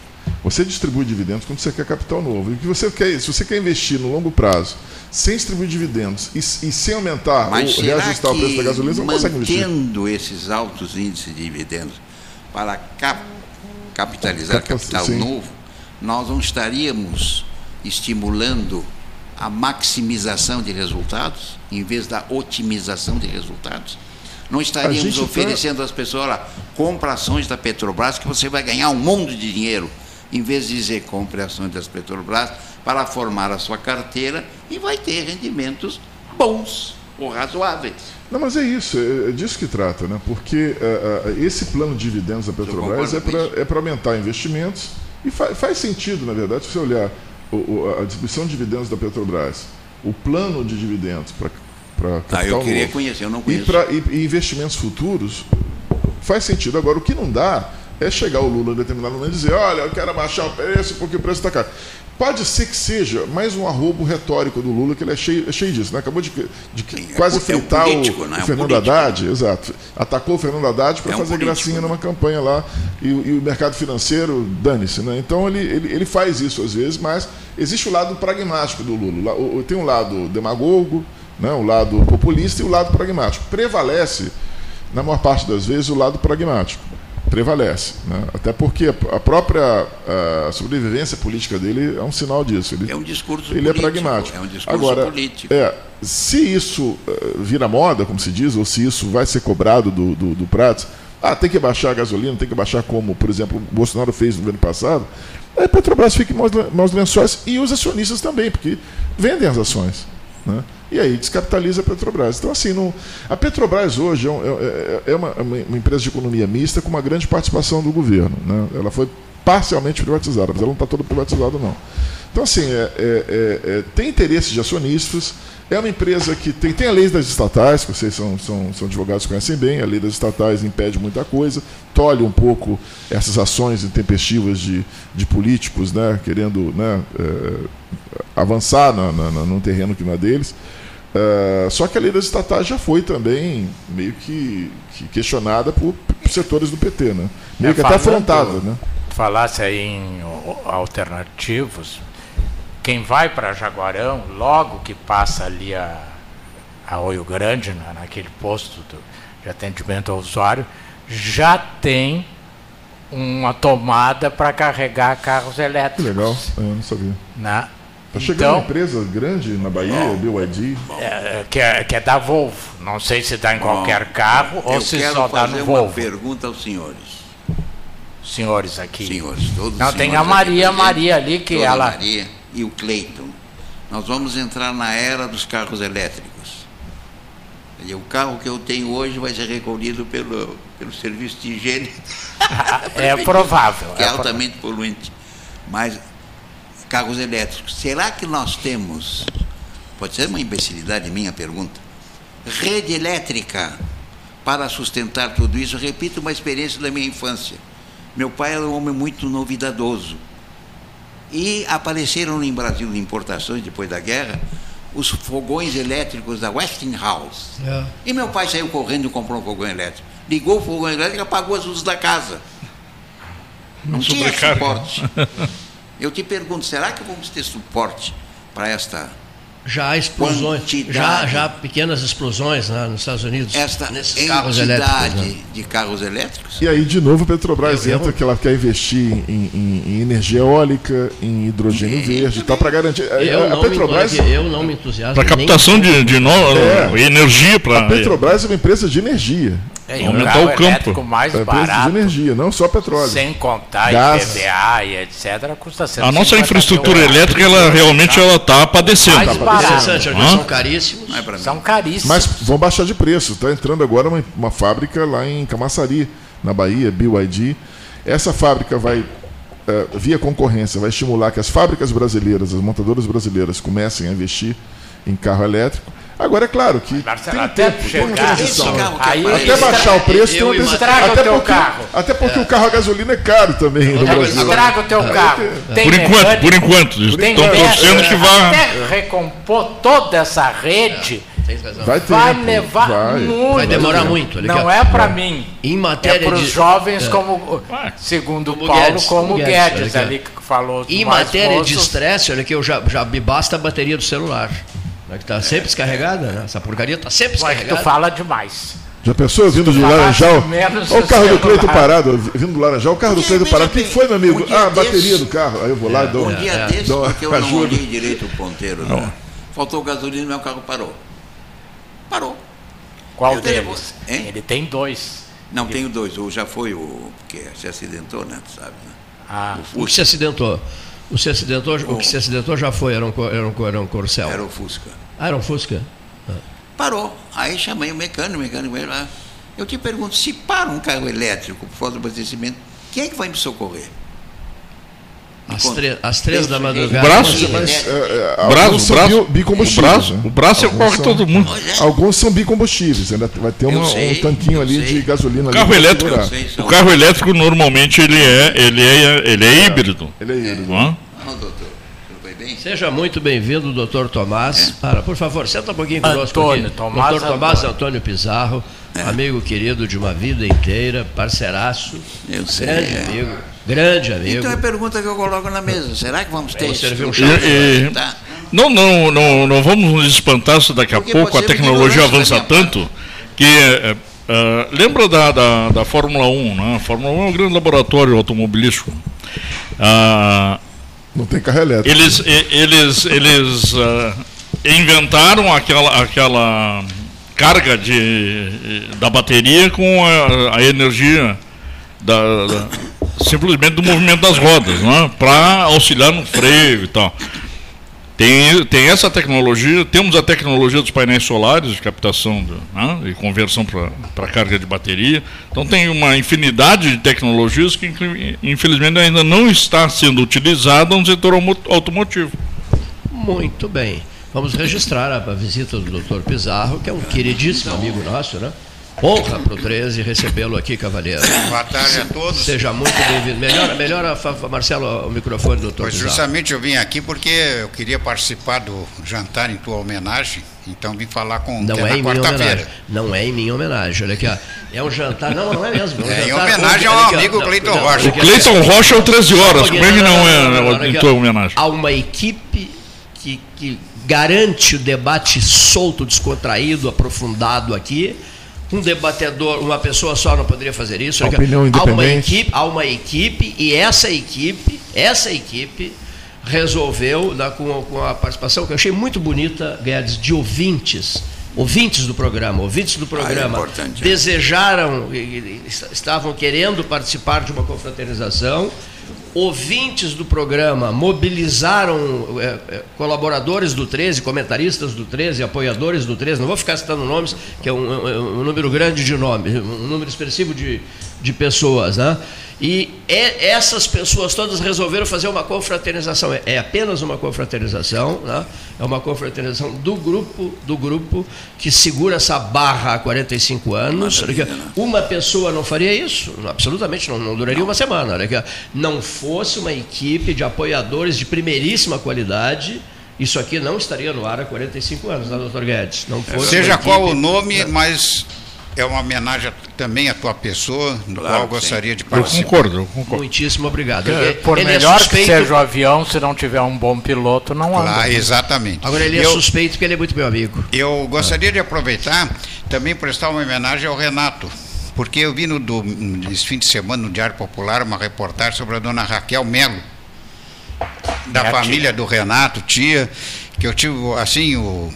Você distribui dividendos quando você quer capital novo. E que você quer, se você quer investir no longo prazo, sem distribuir dividendos e, e sem aumentar Mas ou reajustar o preço da gasolina, você não consegue investir. Mantendo esses altos índices de dividendos para cap capitalizar Cap capital sim. novo, nós não estaríamos estimulando a maximização de resultados em vez da otimização de resultados. Não estaríamos tá oferecendo tá... às pessoas, olha, compra ações da Petrobras que você vai ganhar um mundo de dinheiro em vez de dizer compre ações das Petrobras para formar a sua carteira e vai ter rendimentos bons ou razoáveis. Não, mas é isso, é, é disso que trata, né? porque uh, uh, esse plano de dividendos da Petrobras é para é aumentar investimentos e fa faz sentido, na verdade, se você olhar o, o, a distribuição de dividendos da Petrobras, o plano de dividendos para para ah, eu queria conhecer, eu não conheço. E, pra, e, e investimentos futuros, faz sentido. Agora, o que não dá é chegar o Lula em determinado momento e dizer, olha, eu quero abaixar o preço porque o preço está caro. Pode ser que seja mais um arrobo retórico do Lula, que ele é cheio, é cheio disso, né? Acabou de, de Sim, é quase é fritar um político, o, né? o, Fernando é um Haddad, exato. Atacou o Fernando Haddad para é um fazer político, gracinha né? numa campanha lá, e, e o mercado financeiro, dane-se, né? Então ele, ele, ele, faz isso às vezes, mas existe o lado pragmático do Lula. Tem um lado demagogo, né? o lado populista e o lado pragmático. Prevalece, na maior parte das vezes, o lado pragmático prevalece. Né? Até porque a própria a sobrevivência política dele é um sinal disso. Ele, é um discurso ele é político. é pragmático. É um discurso Agora, político. É, se isso uh, vira moda, como se diz, ou se isso vai ser cobrado do, do, do ah, tem que baixar a gasolina, tem que baixar como, por exemplo, o Bolsonaro fez no ano passado, a Petrobras fica em maus lençóis e os acionistas também, porque vendem as ações. Né? E aí descapitaliza a Petrobras. Então, assim, não, a Petrobras hoje é, é, é, é uma, uma, empresa de economia mista com uma grande participação do governo. Né? Ela foi parcialmente privatizada, mas ela não está toda privatizada, não. Então, assim, é, é, é, tem interesse de acionistas, é uma empresa que tem, tem a lei das estatais, que vocês são, são, são advogados conhecem bem, a lei das estatais impede muita coisa, tolhe um pouco essas ações intempestivas de, de políticos né, querendo né, é, avançar na, na, num terreno que não é deles. É, só que a lei das estatais já foi também meio que, que questionada por, por, setores do PT, né? meio é, que até afrontada. Né? Falasse aí em alternativos, quem vai para Jaguarão, logo que passa ali a, a Oio Grande, na, naquele posto do, de atendimento ao usuário, já tem uma tomada para carregar carros elétricos. Que legal, eu não sabia. Né? Está chegando então, uma empresa grande na Bahia, oh, BYD. É, que, é, que é da Volvo. Não sei se dá em qualquer carro ou se só dá no Volvo. Eu quero pergunta aos senhores. Senhores aqui. Senhores, todos Não, tem a Maria, Maria ali que ela... Maria e o Cleiton. Nós vamos entrar na era dos carros elétricos. O carro que eu tenho hoje vai ser recolhido pelo, pelo serviço de higiene. é provável. Que é, é altamente poluente. Mas carros elétricos, será que nós temos, pode ser uma imbecilidade minha pergunta, rede elétrica para sustentar tudo isso? repito uma experiência da minha infância. Meu pai era um homem muito novidadoso. E apareceram no Brasil de importações depois da guerra os fogões elétricos da Westinghouse. É. E meu pai saiu correndo e comprou um fogão elétrico. ligou o fogo elétrico e apagou as luzes da casa. Não, tinha sobrecarga. suporte. Eu te pergunto, será que vamos ter suporte para esta, Já há explosões, já, já há pequenas explosões né, nos Estados Unidos, esta nesses carros elétricos. né? de carros elétricos? E aí, de novo, a Petrobras Eu- eu- entra que ela quer investir em, em- em energia eólica, em hidrogênio verde, tá para garantir. a- Eu, a não Petrobras, me, eu não me entusiasmo. Para nem- captação de, de no, É. energia a para. Petrobras é uma empresa de energia. É, e Aumentar o campo. elétrico mais É empresa barato, de energia, não só petróleo. sem contar Gás. IPVA e etc., custa 150 A nossa infraestrutura elétrica, ela realmente ela está padecendo. Mais Tá barato. São caríssimos. Não é para mim. São caríssimos. Mas vão baixar de preço. Está entrando agora uma, uma fábrica lá em Camaçari, na Bahia, BYD. Essa fábrica vai, eh, via concorrência, vai estimular que as fábricas brasileiras, as montadoras brasileiras, comecem a investir em carro elétrico. Agora, é claro que Marcelo, tem até tempo, tem chegar transição. Esse carro Aí aparece- Até baixar o preço, tem uma Estraga até o teu porque, carro. Até porque o carro a gasolina é caro também no Agora- Brasil. Estraga o teu carro. Tem Por enquanto, mecânico, por enquanto. Estão torcendo que vá. Até recompor toda essa rede razão. Vai, ter, vai levar vai. muito. Vai demorar muito. Não é para mim. Em É matéria para os de jovens, é. como, segundo Como Paulo, Guedes, como Guedes, Guedes, aqui, ali que falou. Em matéria de moços. estresse, olha que eu já, já me basta a bateria do celular. Né, que está sempre descarregada, né? Essa porcaria está sempre Mas tu descarregada. fala demais. Já pensou vindo de Laranjal? Olha o carro do. Cleito parado, vindo do Laranjal, o carro do Porque, Cleito veja parado. O que bem, foi, meu amigo? um ah, a bateria desse- do carro. Aí eu vou lá e dou. Um dia é. desse, Dou porque eu não olhei direito o ponteiro, né? faltou gasolina e meu carro parou. Parou. Qual Eu tenho- deles? Hein? Ele tem dois. Não, tenho dois. O já foi o que se acidentou, né? Tu sabe, né? Ah, O que se acidentou? O, se acidentou, o que se acidentou já foi, era um, era um, era um Corcel. Era o Fusca. Ah, era um Fusca? Parou. Aí chamei o mecânico, o mecânico veio lá. Eu te pergunto, se para um carro elétrico por falta de abastecimento, quem é que vai me socorrer? Às, conta. tre às três da Esse madrugada. braço, jeito, Mas é- é, é, O braço, o são braço, o braço, né? o braço é corre são- todo mundo. É. Alguns são bicombustíveis, ainda vai ter uma- sei, um tanquinho ali sei. de gasolina. ali Carro elétrico, sei, o carro elétrico normalmente ele é, ele é, ele é híbrido. Ele é híbrido. Não é? Doutor. Tudo foi bem? Seja muito bem-vindo, doutor Tomás. Para, por favor, senta um pouquinho conosco Antônio, aqui. Tomás doutor Tomás Antônio. Antônio Pizarro, amigo querido de uma vida inteira, parceiraço, Eu sei. grande é. amigo, grande amigo. Então é a pergunta que eu coloco na mesa. Será que vamos ter Vamos servir um chá. E- e- para aguentar? Não, não, não, não vamos nos espantar se daqui a Porque pouco a pode ser tecnologia avança tanto que. é, é, lembra da, da, da Fórmula 1, né? A Fórmula 1 é um grande laboratório automobilístico. Ah, Não tem carro elétrico. eles eles, eles ah, inventaram aquela, aquela carga de, da bateria com a, a energia da, da- simplesmente do movimento das rodas, né? para auxiliar no freio e tal. Tem, tem essa tecnologia, temos a tecnologia dos painéis solares de captação do, né, e conversão para carga de bateria. Então tem uma infinidade de tecnologias que infelizmente ainda não está sendo utilizada no setor automotivo. Muito bem. Vamos registrar a, a visita do doutor Pizarro, que é um queridíssimo amigo nosso, né? Honra para o 13 recebê-lo aqui, cavaleiro. Boa tarde a todos. Seja muito bem-vindo. Melhora, melhora Marcelo, o microfone do doutor Pois justamente eu vim aqui porque eu queria participar do jantar em tua homenagem, então vim falar com Não é na em minha quarta-feira. homenagem. Não é em minha homenagem. Olha aqui, ó. É um jantar. Não, não é mesmo. É, um É, em homenagem com- ao aqui, amigo Cleiton Rocha. O. Cleiton Rocha é o 13 horas, como é que não é em tua homenagem? Há uma equipe que, que garante o debate solto, descontraído, aprofundado aqui. Um debatedor, uma pessoa só não poderia fazer isso. Opinião há uma equipe, há uma equipe e essa equipe, essa equipe resolveu, né, com, com a participação que eu achei muito bonita, Guedes, de ouvintes. Ouvintes do programa, ouvintes do programa importante, é. desejaram, e- est- estavam querendo participar de uma confraternização. Ouvintes do programa mobilizaram é, é, colaboradores do 13, comentaristas do 13, apoiadores do 13. Não vou ficar citando nomes, que é um, um- um número grande de nomes, um número expressivo de, de pessoas. Né? E é- essas pessoas todas resolveram fazer uma confraternização. É, é apenas uma confraternização, né? é uma confraternização do grupo, do grupo que segura essa barra há 45 anos. Olha aqui, Uma pessoa não faria isso? Absolutamente não, não duraria uma semana. Não fosse uma equipe de apoiadores de primeiríssima qualidade, isso aqui não estaria no ar há 45 anos, né, doutor Guedes? Não fosse Seja qual o nome, mas é uma homenagem também à tua pessoa, no Claro, qual gostaria de Eu participar. concordo, eu concordo. Muitíssimo obrigado. Porque, Ele, por ele melhor é suspeito, que seja o avião, se não tiver um bom piloto, não anda. Claro, exatamente. Agora ele é eu, suspeito porque ele é muito meu amigo. eu gostaria de aproveitar também prestar uma homenagem ao Renato, porque eu vi no do, nesse fim de semana no Diário Popular uma reportagem sobre a dona Raquel Melo, da Minha família do Renato, tia, que eu tive assim, o,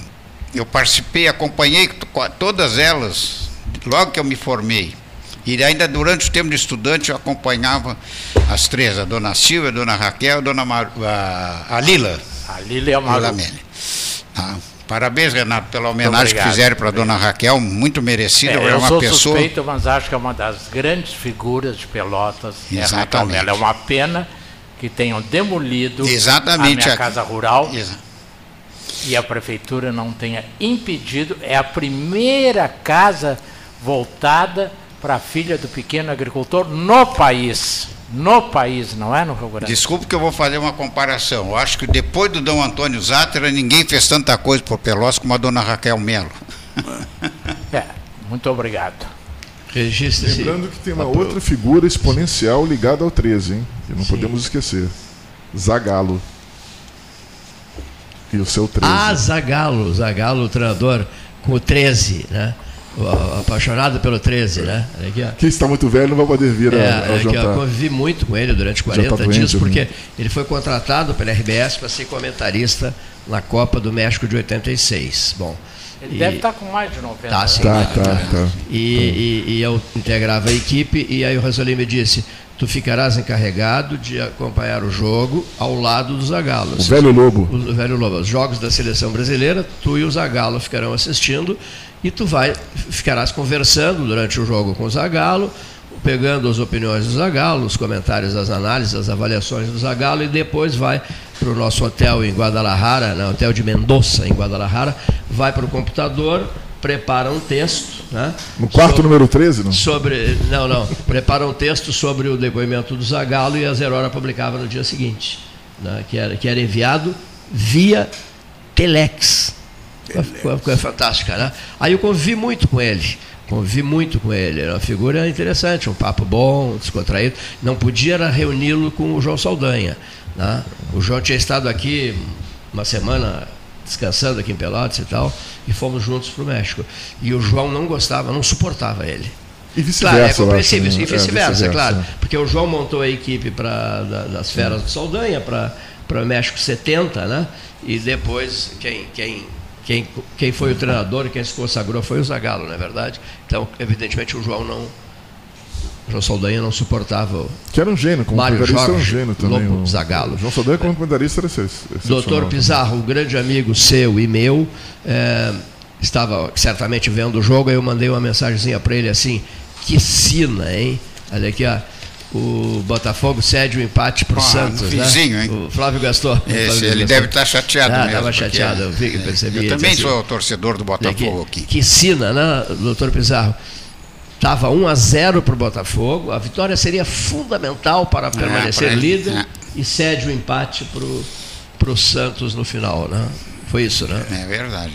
eu participei, acompanhei to- todas elas logo que eu me formei. E ainda durante o tempo de estudante eu acompanhava as três, a dona Silvia, a dona Raquel, a dona Mar, a, a Lila. A Lila é uma Lila Meli. Tá. Parabéns, Renato, pela homenagem que fizeram para a dona Raquel, muito merecida. É, é eu uma sou pessoa. suspeito, mas acho que é uma das grandes figuras de Pelotas. é a Raquel Exatamente. Mello. É uma pena que tenham demolido Exatamente, a minha a- casa rural Exa- e a prefeitura não tenha impedido. É a primeira casa voltada para a filha do pequeno agricultor no país. No país, não é no Rio Grande. Desculpe que eu vou fazer uma comparação. Eu acho que depois do Dom Antônio Zátera, ninguém fez tanta coisa por Pelotas como a dona Raquel Melo. É, muito obrigado. Registre-se. Lembrando que tem uma outra figura exponencial ligada ao 13, hein? Que não Sim. podemos esquecer. Zagalo. E o seu 13. Ah, Zagalo, Zagalo, o treinador com o 13, né? O- o apaixonado pelo 13, né? Aqui, ó. Quem está muito velho não vai poder vir É, ao, ao é eu jantar. convivi muito com ele durante 40 doente, dias, né? porque ele foi contratado pela RBS para ser comentarista na Copa do México de 86. Bom, Ele E- deve estar com mais de 90 Tá, anos. sim. Tá, tá, tá. e, e- e eu integrava a equipe, e aí o Rosali me disse: Tu ficarás encarregado de acompanhar o jogo ao lado do Zagallo. O velho lobo. O velho Lobo. Os jogos da seleção brasileira, tu e o Zagallo ficarão assistindo e tu vai, ficarás conversando durante o jogo com o Zagallo, pegando as opiniões do Zagallo, os comentários, as análises, as avaliações do Zagallo e depois vai para o nosso hotel em Guadalajara, no hotel de Mendoza, em Guadalajara, vai para o computador, prepara um texto, né? No quarto sobre- número 13, não? sobre não não prepara um texto sobre o depoimento do Zagallo e a Zero Hora publicava no dia seguinte né, que era que era enviado via telex Coisa fantástica né aí eu convivi muito com ele convivi muito com ele era uma figura interessante um papo bom descontraído não podia reuni-lo com o João Saldanha né? o João tinha estado aqui uma semana descansando aqui em Pelotas e tal e fomos juntos para o México e o João não gostava não suportava ele E Claro, é vice-versa, acho, compreensível, né? e É, vice-versa, claro. Porque o João montou a equipe pra, da- das feras do Saldanha para o México 70, né? E depois quem, quem, quem, quem foi o treinador e quem se consagrou foi o Zagallo, não é verdade? Então, evidentemente, o João não. O João Saldanha não suportava o Que era um gênio, como Mário comentarista era um Jorge gênio também. Lobo o- Zagallo. o João Saldanha como comentarista era ex- excepcional. Doutor Pizarro, um grande amigo seu e meu, eh, estava certamente vendo o jogo, aí eu mandei uma mensagenzinha para ele assim, que sina, hein? Olha aqui, ó. O Botafogo cede o empate para o Ah, Santos, no né? hein? O Flávio Gaston. Esse, ele Gaston. deve estar chateado Ah, mesmo. estava chateado, eu vi, é, percebi. Eu também disse sou assim, torcedor do Olha Botafogo aqui. Que sina, né, doutor Pizarro? Estava 1 a 0 para o Botafogo, a vitória seria fundamental para permanecer pra ele, líder é. e cede o empate para o Santos no final, né? Foi isso, né? É verdade.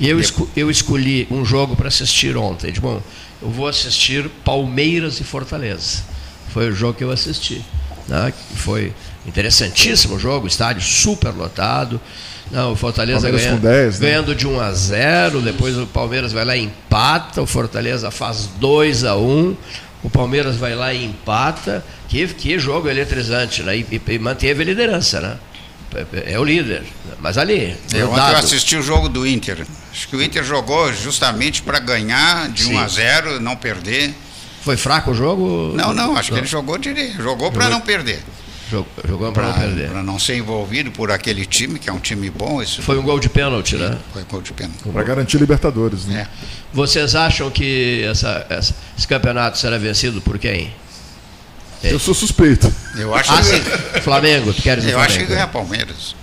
E eu, esco- eu escolhi um jogo para assistir ontem. De, bom, eu vou assistir Palmeiras e Fortaleza. Foi o jogo que eu assisti. Né? Foi interessantíssimo o jogo, estádio super lotado. Não, o Fortaleza Palmeiras ganha- com 10, né? ganhando de 1 a 0, depois o Palmeiras vai lá e empata, o Fortaleza faz 2 a 1, o Palmeiras vai lá e empata. Que, que jogo eletrizante, né? E, e- e manteve a liderança, né? É, é o líder, mas ali, Eu, eu assisti o jogo do Inter. Acho que o Inter jogou justamente para ganhar de Sim. 1 a 0, não perder. Foi fraco o jogo? Não, não, acho que ele jogou direito. Jogou para não perder. Jogou, jogou para não perder. Para não ser envolvido por aquele time, que é um time bom. Esse Foi um gol de pênalti, né? foi gol de pênalti. Para garantir Libertadores, né? É. Vocês acham que essa- essa- esse campeonato será vencido por quem? Eu sou suspeito. Eu acho, Ah, que. Flamengo, tu queres eu acho que Flamengo? ganha Palmeiras.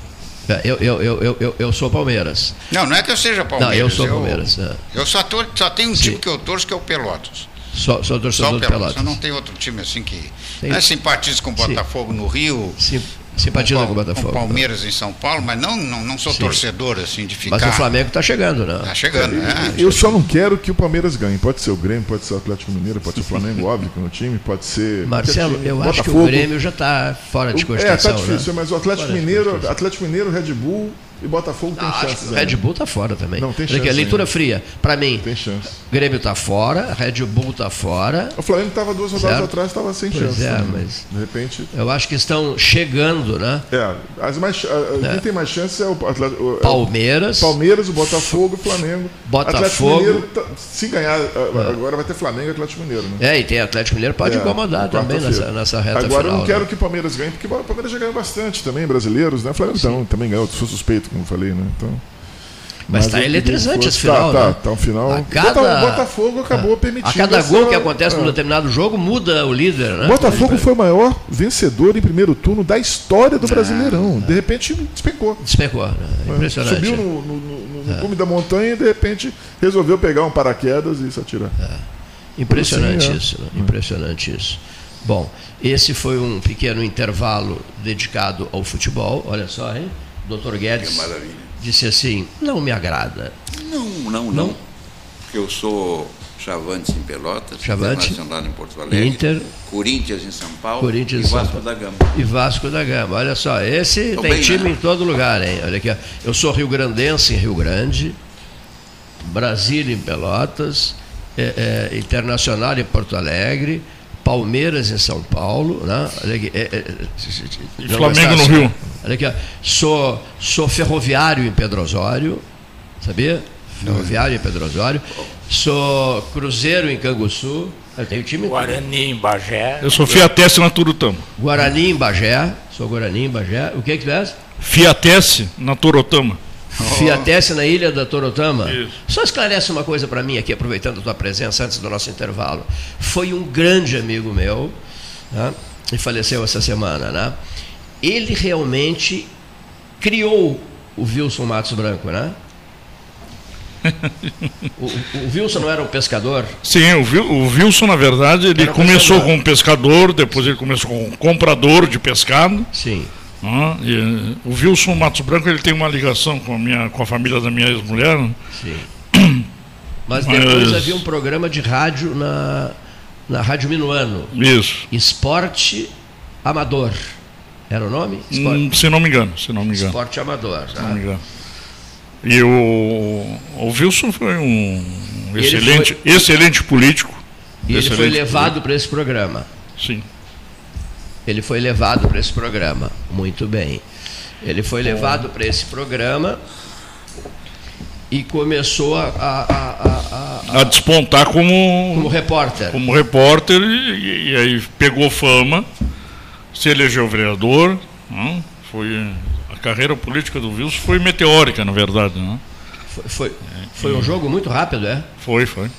É, Eu, eu, eu, eu, eu, eu sou Palmeiras. Não, não é que eu seja Palmeiras. Não, eu sou Palmeiras. é. Eu só, tô, só tenho um Sim. time que eu torço, que é o Pelotas. Sou Só torcedor o do Pelotas. Pelotas. Eu não tenho outro time assim que. Tem- Não é simpatizo com o Sim. Botafogo no Rio. Sim. Simpatiza com o com Botafogo. Palmeiras em São Paulo, mas não, não, não sou Sim. torcedor assim de ficar. Mas o Flamengo está chegando, né? Tá chegando, né? Eu só não quero que o Palmeiras ganhe. Pode ser o Grêmio, pode ser o Atlético Mineiro, pode ser o Flamengo, óbvio que é no time, pode ser. Marcelo, eu acho que o Botafogo. Grêmio já está fora de É, cogitação. tá difícil, né? mas o Atlético Fora Mineiro, cogitação. Atlético Mineiro, Red Bull e Botafogo tem Ah, chances. Red. Bull está fora também. Não, tem Olha aqui, chance leitura ainda. fria. Para mim, Tem chance. Grêmio está fora, Red Bull está fora. O Flamengo estava duas rodadas Certo. atrás, estava sem Pois chance. é, né? mas- De repente. Eu acho que estão chegando, né? É, as mais, a- quem tem mais chance é o, Atlético, é o Palmeiras. Palmeiras, o Botafogo e o Flamengo. Botafogo. Mineiro, tá- se ganhar, a- agora vai ter Flamengo e Atlético Mineiro, né? É, e tem Atlético Mineiro, pode É, incomodar também nessa, nessa reta Agora final. eu não quero né? que o Palmeiras ganhe, porque o Palmeiras já ganhou bastante também, brasileiros, né? O Flamengo também, também ganhou, sou suspeito, como eu falei, né? Então, Mas está queria eletrizante esse final, tá, né? Tá, tá um final. A cada- O Botafogo acabou A permitindo. cada essa- gol que acontece é. num determinado jogo, muda o líder, né? Botafogo foi o maior vencedor em primeiro turno da história Ah, do Brasileirão. De repente despencou. Despecou, né? Impressionante. Subiu no, no, no- no cume da montanha e de repente resolveu pegar um paraquedas e se atirar. Impressionante Sim, é. isso, né? impressionante isso. Bom, esse foi um pequeno intervalo dedicado ao futebol. Olha só, hein? Dr. Guedes disse assim: não me agrada. Não, não, não. Não? Porque eu sou Chavantes em Pelotas, Chavante. Internacional em Porto Alegre, Inter. Corinthians em São Paulo Corinthians e Vasco Paulo. da Gama. E Vasco da Gama. Olha só, esse Tô tem bem, time né? em todo lugar, hein? Olha aqui, eu sou rio-grandense em Rio Grande, Brasília em Pelotas, é, é, Internacional em Porto Alegre, Palmeiras em São Paulo, né? Olha aqui, é, é, E não Flamengo no? Rio. Olha aqui, ó. sou, sou ferroviário em Pedro Osório, sabia? Ferroviário em Pedro Osório. Sou cruzeiro em Canguçu. Eu tenho time Guarani em Bagé. Eu sou Fiatesse na Turutama. Guarani em Bagé. Sou Guarani em Bagé. O que que tu és? Fiatesse na Torotama. Fiatesse na ilha da Torotama. Isso. Só esclarece uma coisa para mim aqui, aproveitando a tua presença antes do nosso intervalo. Foi um grande amigo meu, né, e faleceu essa semana, né? Ele realmente criou o Wilson Matos Branco, né? O, o Wilson não era um pescador? Sim, o, o Wilson, na verdade, ele Era começou pescador. como pescador, depois ele começou como comprador de pescado. Sim. Ah, e, eh, o Wilson Matos Branco ele tem uma ligação com a, minha, com a família da minha ex-mulher. né? Sim. Mas depois Mas- havia um programa de rádio na, na Rádio Minuano. Isso. Esporte Amador. Era o nome? Hum, se não me engano, se não me engano. Esporte Amador. Se tá? não me engano. E o, o Wilson foi um Ele excelente, foi- excelente político. E ele foi levado para esse programa. Sim. Ele foi levado para esse programa. Muito bem. Ele foi levado para esse programa e começou a, a- a- a- despontar como, como repórter. como repórter e aí pegou fama, se elegeu vereador. né? Foi, a carreira política do Wilson foi meteórica, na verdade. né? Foi, foi, foi um jogo muito rápido, é? Foi, foi.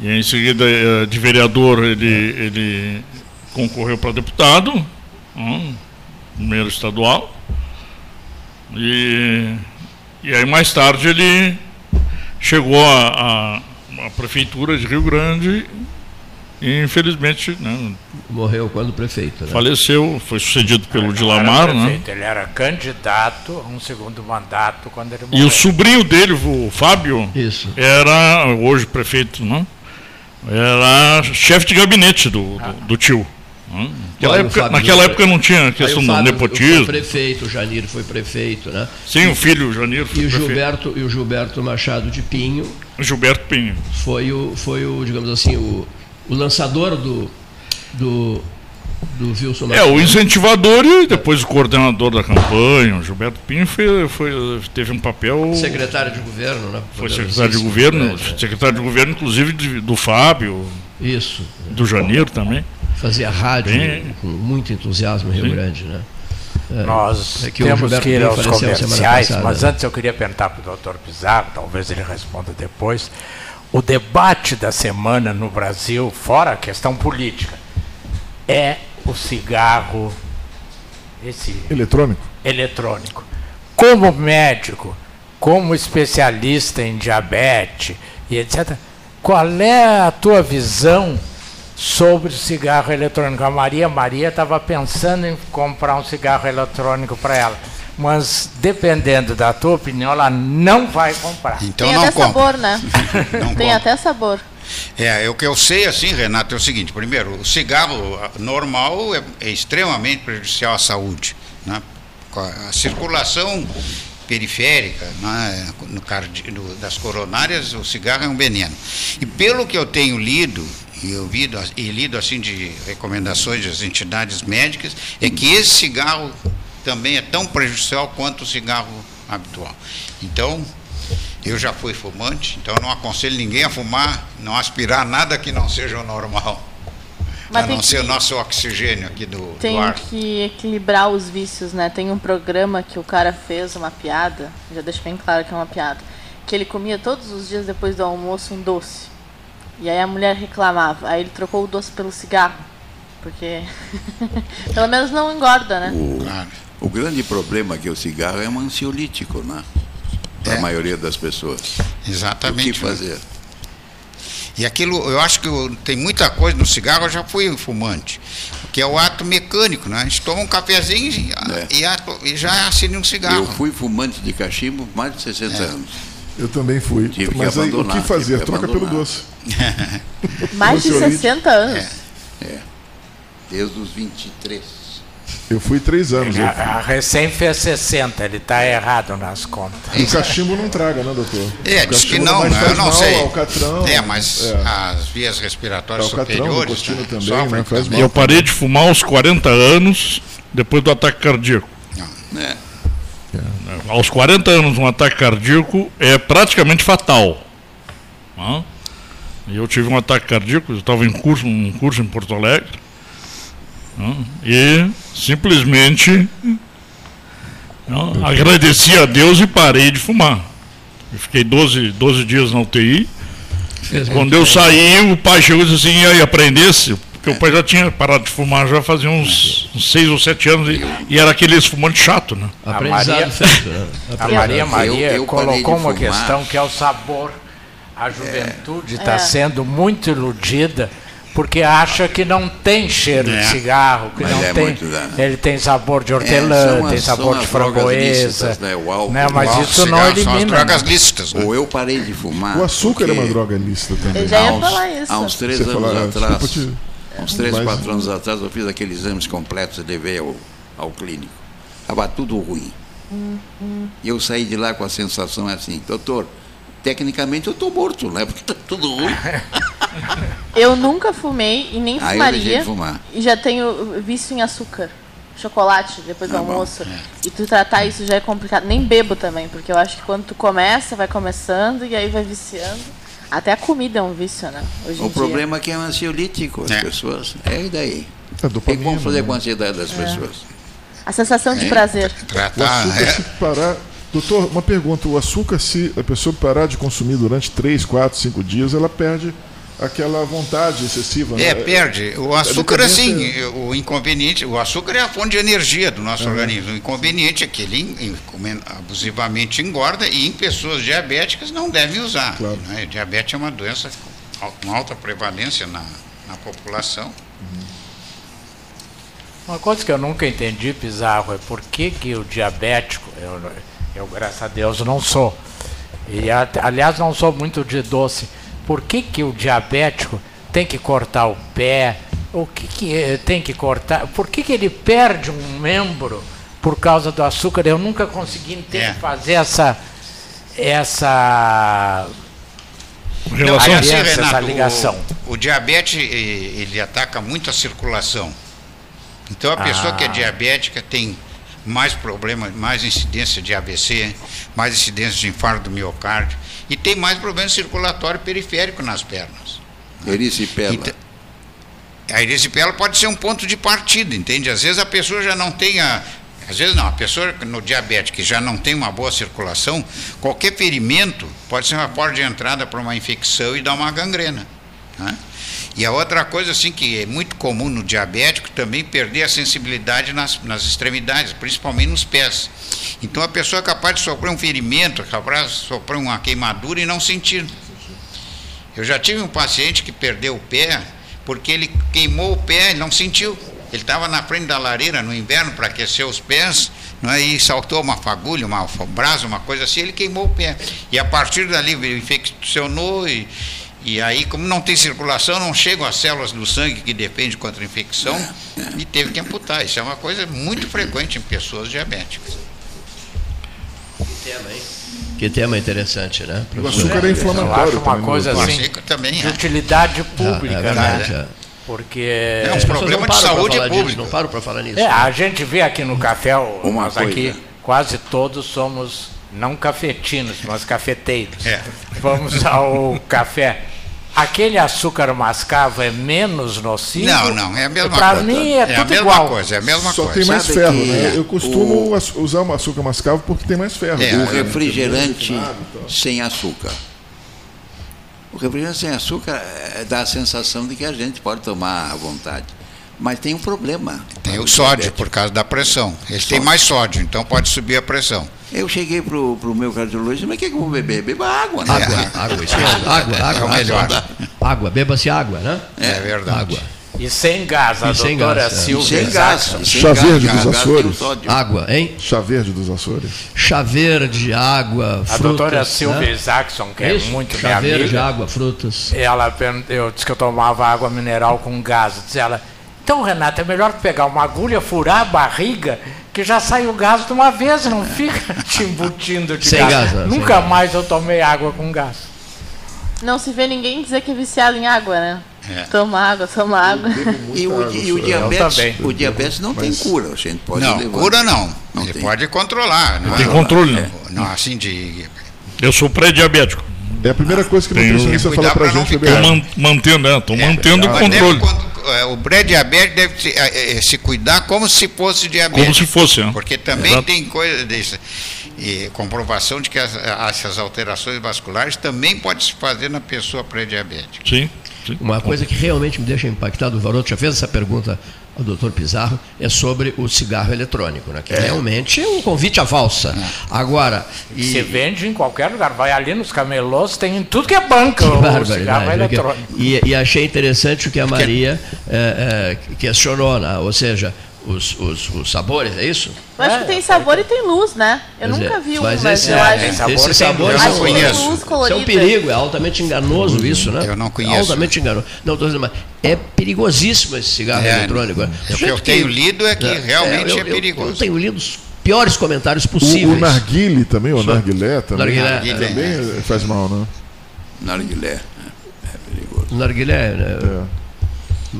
E em seguida, eh, de vereador, ele, ele concorreu para deputado, hum, primeiro estadual. E, e aí, mais tarde, ele chegou à prefeitura de Rio Grande e, infelizmente, né, Morreu quando prefeito. Né? faleceu. Foi sucedido pelo Não Dilamar, era né? prefeito, Ele era candidato a um segundo mandato quando ele E morreu. o sobrinho dele, o Fábio, Isso. era, hoje prefeito, não? Era chefe de gabinete do, do, do tio. Hum? Naquela o época, Fábio naquela foi- época não tinha questão o do nepotismo. Foi prefeito, o Janir foi prefeito, né? Sim, o filho, o Janir, foi E o prefeito. Gilberto, e o Gilberto Machado de Pinho Gilberto Pinho. foi o, foi o digamos assim, o, o lançador do, do, do Wilson É, o incentivador e depois o coordenador da campanha. O Gilberto Pinho foi, foi, teve um papel. secretário de governo, né? Foi secretário de governo, é, secretário de governo, inclusive, de- do Fábio, Isso. do Janir também. Fazia rádio Bem- com muito entusiasmo em Rio Sim. Grande, né? Nós É que temos que ir aos comerciais, passada, mas né? antes eu queria perguntar para o doutor Pizarro, talvez ele responda depois. O debate da semana no Brasil, fora a questão política, é o cigarro, esse Eletrônico. eletrônico. Como médico, como especialista em diabetes e etc., qual é a tua visão sobre o cigarro eletrônico. A Maria Maria estava pensando em comprar um cigarro eletrônico para ela. Mas dependendo da tua opinião, ela não vai comprar. Então Tem não até compra. sabor, né? Não Tem compra. até sabor. É, o que eu sei, assim, Renato, é o seguinte: primeiro, o cigarro normal é, é extremamente prejudicial à saúde. Né? A, a circulação periférica né, no cardi- no- das coronárias, o cigarro é um veneno. E pelo que eu tenho lido e ouvido e lido assim de recomendações das entidades médicas, é que esse cigarro também é tão prejudicial quanto o cigarro habitual. Então, eu já fui fumante, então eu não aconselho ninguém a fumar, não aspirar nada que não seja o normal. Mas a tem não ser o que- nosso oxigênio aqui do, do Tem ar. que equilibrar os vícios, né? Tem um programa que o cara fez uma piada, já deixo bem claro que é uma piada, que ele comia todos os dias depois do almoço um doce. E aí a mulher reclamava. Aí ele trocou o doce pelo cigarro. Porque pelo menos não engorda, né? O, Claro. O grande problema é que o cigarro é um ansiolítico, né? Para a É. maioria das pessoas. O Exatamente. que fazer? E aquilo, eu acho que o- tem muita coisa no cigarro, eu já fui um fumante, que é o ato mecânico, né? A gente toma um cafezinho e, É. e ato- e já acende um cigarro. Eu fui fumante de cachimbo mais de 60 É. anos. Eu também fui. Tive que Mas aí, o que fazer? que Troca pelo doce. Mais de Ansiolítico. 60 anos. É. Desde os 23. Eu fui três anos. A, a recém fez 60, ele está errado nas contas. o cachimbo não traga, né, doutor? É, diz que não, né? eu faz não mal, sei. Alcatrão. É, mas é. as vias respiratórias Alcatrão, superiores né, também, sofrem né, faz também. Eu parei de fumar aos 40 anos, depois do ataque cardíaco. Né? Aos 40 anos, um ataque cardíaco é praticamente fatal. Hã? E eu tive um ataque cardíaco, eu estava em curso, um curso em Porto Alegre, hã? e simplesmente hã, agradeci a Deus e parei de fumar. Eu fiquei 12, 12 dias na UTI. Quando eu saí, o pai chegou e disse assim, e aí, aprendesse? Porque o pai já tinha parado de fumar, já fazia uns 6 ou 7 anos, e, e era aquele fumante chato, né? Aprendizado Maria- né? A. Maria Maria eu parei colocou uma questão que é o sabor. A juventude está É. sendo muito iludida porque acha que não tem cheiro É. de cigarro, que Mas não é tem. muito, né? Ele tem sabor de É, hortelã, são tem sabor de framboesa. né? O álcool, né? Mas O isso não cigarro São as elimina. drogas lícitas. né? Ou eu parei de fumar. O açúcar é uma droga lícita também. Eu já ia há uns, falar isso. Há uns três Você anos fala, atrás, te- há uns três, Mas- quatro anos atrás, eu fiz aqueles exames completos e levei ao, ao clínico. Estava tudo ruim. E eu saí de lá com a sensação assim, doutor, tecnicamente eu estou morto, né? Porque está tudo ruim. Eu nunca fumei e nem Aí eu deixei fumaria. de fumar. E já tenho vício em açúcar. Chocolate depois do Ah, bom, almoço. E tu tratar isso já é complicado. Nem bebo também, porque eu acho que quando tu começa, vai começando e aí vai viciando. Até a comida é um vício, né? Hoje em O dia. problema é que é um ansiolítico, as É. pessoas. É e daí? É O que vamos fazer né? com a ansiedade das pessoas? A sensação de É. prazer. O Tratar, açúcar, é, se parar. Doutor, uma pergunta: o açúcar, se a pessoa parar de consumir durante 3, 4, 5 dias, ela perde aquela vontade excessiva. É, né? perde. O açúcar, decadência- assim, o inconveniente, o açúcar é a fonte de energia do nosso organismo. O inconveniente é que ele abusivamente engorda e em pessoas diabéticas não devem usar. Claro. né? Diabetes é uma doença com alta prevalência na, na população. Uma coisa que eu nunca entendi, Pizarro, é por que, que o diabético, eu, eu graças a Deus não sou, e aliás não sou muito de doce, por que, que o diabético tem que cortar o pé? O que, que eh, tem que cortar? Por que, que ele perde um membro por causa do açúcar? Eu nunca consegui entender, É. fazer essa, essa Relação Aliás, Aliança, essa Renato, ligação. O, o diabetes ele ataca muito a circulação. Então a pessoa que é Ah. diabética tem mais problema, mais incidência de AVC, mais incidência de infarto do miocárdio e tem mais problema circulatório periférico nas pernas. Erisipela. Então, a erisipela pode ser um ponto de partida, entende? Às vezes a pessoa já não tem a. Às vezes não, a pessoa no diabetes que já não tem uma boa circulação, qualquer ferimento pode ser uma porta de entrada para uma infecção e dar uma gangrena. né? E a outra coisa assim que é muito comum no diabético também perder a sensibilidade nas, nas extremidades, principalmente nos pés. Então a pessoa é capaz de sofrer um ferimento, é capaz de sofrer uma queimadura e não sentir. Eu já tive um paciente que perdeu o pé porque ele queimou o pé, ele não sentiu. Ele estava na frente da lareira no inverno para aquecer os pés, não é? e saltou uma fagulha, uma brasa, uma coisa assim, ele queimou o pé. E a partir dali ele infeccionou e, e aí, como não tem circulação, não chegam as células do sangue que defende contra a infecção e teve que amputar. Isso é uma coisa muito frequente em pessoas diabéticas. Tema, hein? Que tema interessante, né? O açúcar é inflamatório. Eu uma coisa O assim açúcar também de é. utilidade pública, é verdade, né? é. Porque É um problema de saúde disso, pública. Não paro para falar nisso. é, a gente vê aqui no café, Uma nós coisa. aqui quase todos somos não cafetinos, mas cafeteiros. É. Vamos ao café. Aquele açúcar mascavo é menos nocivo? Não, não, é a mesma Pra coisa. mim é, é a tudo mesma igual. coisa, é a mesma Só coisa. tem mais Sabe ferro, né? Eu costumo o- usar o açúcar mascavo porque tem mais ferro. É, O é, refrigerante então. sem açúcar. O refrigerante sem açúcar eh, dá a sensação de que a gente pode tomar à vontade. Mas tem um problema. Tem o sódio, por causa da pressão. Ele tem mais sódio, então pode subir a pressão. Eu cheguei pro, pro meu cardiologista, mas o que, que eu vou beber? Beba água, né? Água, água, isso mesmo. água, água, É o melhor. Água, beba-se água, né? É verdade. Água. E sem gás, a E sem doutora gás, é. Silvia Sem gás. Sem Chá gás, verde gás, dos o Açores. sódio. Água, hein? Chá verde dos Açores. Chá verde, água, frutas. A doutora Silvia né? Jackson, que é, Isso? muito Chá minha verde, amiga, água, frutas. ela eu disse que eu tomava água mineral com gás. Diz ela, então Renata, é melhor pegar uma agulha, furar a barriga, que já sai o gás de uma vez, não fica te embutindo de Sem gás. gás, né? Sem Nunca gás. mais eu tomei água com gás. Não se vê ninguém dizer que é viciado em água, né? É. Toma água, toma água. E o, e o diabetes, o diabetes não tem cura, a gente pode Não, levar. cura não. Não Ele tem. pode controlar. Não Tem é? controle, não. Não, assim de. Eu sou pré-diabético. É a primeira coisa que o Tem nutricionista que fala cuidar pra pra não gente Tô água. man- mantendo, né? Tô mantendo o controle. con- é, o pré-diabético deve se, é, é, se cuidar como se fosse diabético. Como se fosse, né? Porque também Exato. tem coisa desse, e comprovação de que as- essas alterações vasculares também pode se fazer na pessoa pré-diabética. Sim. sim. Uma coisa que realmente me deixa impactado, o Varoto já fez essa pergunta ao doutor Pizarro, é sobre o cigarro eletrônico, né? que realmente é um convite à valsa. Agora, e, Se vende em qualquer lugar. Vai ali nos camelôs, tem em tudo que é banca Que o cigarro né? eletrônico. E, e achei interessante o que a Maria é, é, questionou, né? ou seja, os, os, os sabores, é isso? Eu acho É, que tem sabor e tem luz, né? Eu Pois é. nunca vi um, Mas mas, esse- eu é, acho. tem sabor, sabores luz. Eu não conheço. luz Isso é colorida. um perigo, é altamente enganoso isso, né? Eu não conheço. Altamente enganoso. Não, tô dizendo, mas é perigosíssimo esse cigarro É, eletrônico. o que eu tenho lido é que realmente eu- é eu- perigoso. Eu, tenho lido os piores comentários O, possíveis. o narguile também, o narguilé também. Narguilé, também é. faz mal, né? Narguilé. É, é perigoso. O narguilé, né? É.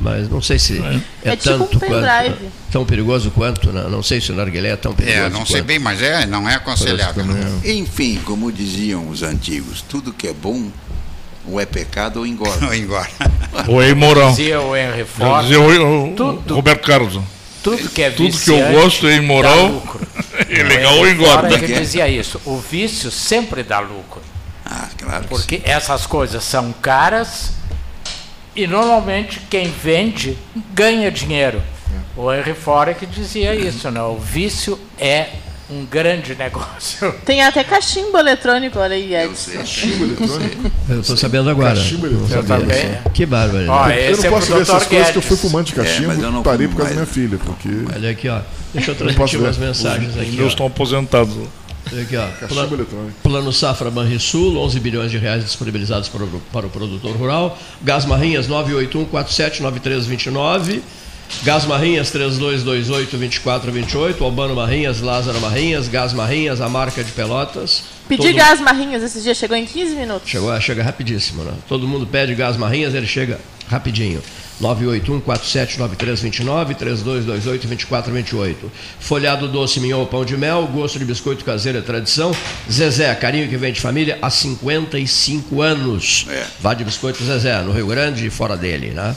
Mas não sei se é, É tipo um tanto quanto. Tão perigoso quanto, né? não sei se o narguilé é tão perigoso. É, não sei quanto. bem, mas é, não é aconselhável. não. é. Enfim, como diziam os antigos, tudo que é bom ou é pecado ou engorda. Não embora. Ou é imoral. Dizia o Henry Ford, dizia o, o- Tudo. Roberto Carlos. tudo que é Tudo que eu viciante gosto é imoral. É legal ou engorda. é que dizia isso. O vício sempre dá lucro. Ah, claro que Porque essas coisas são caras e normalmente quem vende ganha dinheiro. O Henry Ford é que dizia isso, né? O vício é um grande negócio. Tem até cachimbo eletrônico, olha aí, Eu Ed. sei. Cachimbo eletrônico. Eu estou sabendo agora. Cachimbo Não eletrônico. sabia. também. Que bárbaro. Ó? Eu não é posso ver essas Dr. coisas que eu fui Guedes. fumante de cachimbo, mas eu não parei por causa da minha mais. filha, porque Olha aqui, ó. Deixa eu transmitir umas mensagens Os aqui. meus Ó. estão aposentados. Aqui, ó. cachimbo Plano, eletrônico. plano Safra Banrisul, 11 bilhões de reais disponibilizados para o, para o produtor rural. Gás Marrinhas 981 479329. Gás Marrinhas 3228 2428. Albano Marrinhas, Lázaro Marrinhas, Gás Marrinhas, a marca de Pelotas. Pedi Todo- gás marrinhas esses dias, chegou em 15 minutos. Chegou, chega rapidíssimo, né? Todo mundo pede gás marrinhas, ele chega rapidinho. 981 479329 3228 2428. Folhado doce mignon pão de mel, gosto de biscoito caseiro é tradição. Zezé, carinho que vem de família há 55 anos. É. Vá de biscoito Zezé, no Rio Grande e fora dele, né?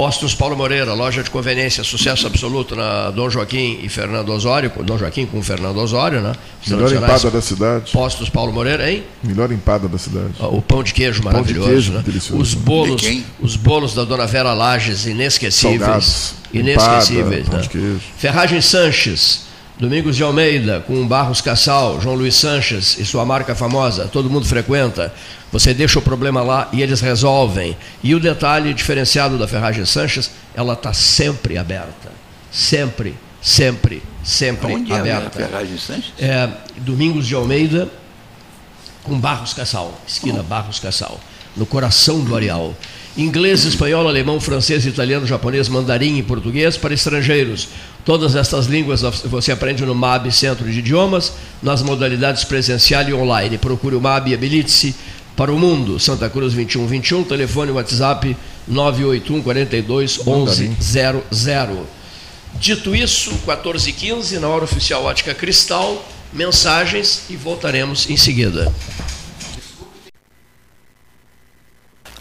Postos Paulo Moreira, loja de conveniência, sucesso absoluto na Dom Joaquim e Fernando Osório, com Dom Joaquim com Fernando Osório, né? Melhor empada da cidade. Postos Paulo Moreira, hein? Melhor empada da cidade. Ah, O pão de queijo Pão de maravilhoso, queijo né? delicioso. Os bolos, De os bolos da Dona Vera Lages inesquecíveis, Salgados, inesquecíveis, empada, pão né? de queijo. Ferragem Sanches, Domingos de Almeida, com Barros Cassal, João Luiz Sanches e sua marca famosa, todo mundo frequenta. Você deixa o problema lá e eles resolvem. E o detalhe diferenciado da Ferragem Sanches, ela está sempre aberta. Sempre, sempre, sempre Onde aberta. é a Ferragem Sanches? É, Domingos de Almeida, com Barros Cassal, esquina Barros Cassal, no coração do Areal. Inglês, espanhol, alemão, francês, italiano, japonês, mandarim e português para estrangeiros. Todas estas línguas você aprende no MAB Centro de Idiomas, nas modalidades presencial e online. Procure o MAB e habilite-se para o mundo. Santa Cruz 2121, telefone WhatsApp 981 42 1100. Dito isso, 14h15, na hora oficial Ótica Cristal, mensagens e voltaremos em seguida.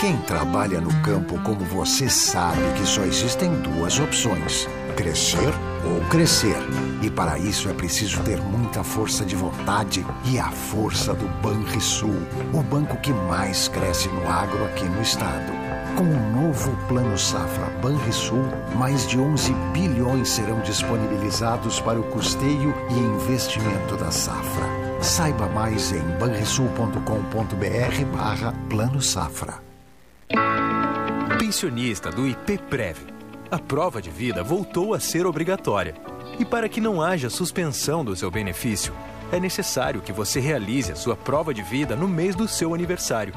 Quem trabalha no campo como você sabe que só existem duas opções: crescer ou crescer. E para isso é preciso ter muita força de vontade e a força do Banrisul, o banco que mais cresce no agro aqui no estado. Com o novo Plano Safra Banrisul, mais de 11 bilhões serão disponibilizados para o custeio e investimento da safra. Saiba mais em banrisul.com.br barra Plano Safra. Pensionista do IPPrev. A prova de vida voltou a ser obrigatória. E para que não haja suspensão do seu benefício, é necessário que você realize a sua prova de vida no mês do seu aniversário.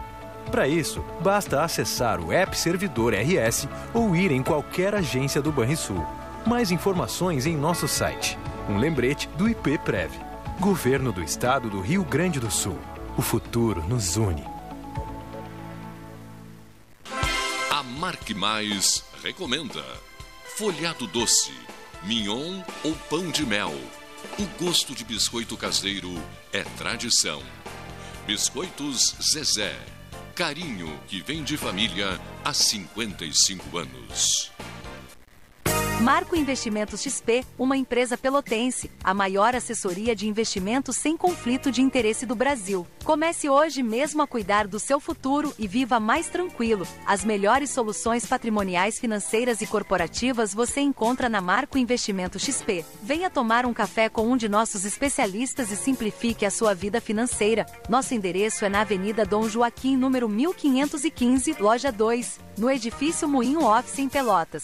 Para isso, basta acessar o App Servidor RS ou ir em qualquer agência do Banrisul. Mais informações em nosso site. Um lembrete do IPPrev. Governo do Estado do Rio Grande do Sul. O futuro nos une. Marque Mais recomenda folhado doce, mignon ou pão de mel. O gosto de biscoito caseiro é tradição. Biscoitos Zezé. Carinho que vem de família há 55 anos. Marco Investimentos XP, uma empresa pelotense, a maior assessoria de investimentos sem conflito de interesse do Brasil. Comece hoje mesmo a cuidar do seu futuro e viva mais tranquilo. As melhores soluções patrimoniais, financeiras e corporativas você encontra na Marco Investimento XP. Venha tomar um café com um de nossos especialistas e simplifique a sua vida financeira. Nosso endereço é na Avenida Dom Joaquim, número 1515, loja 2, no edifício Moinho Office em Pelotas.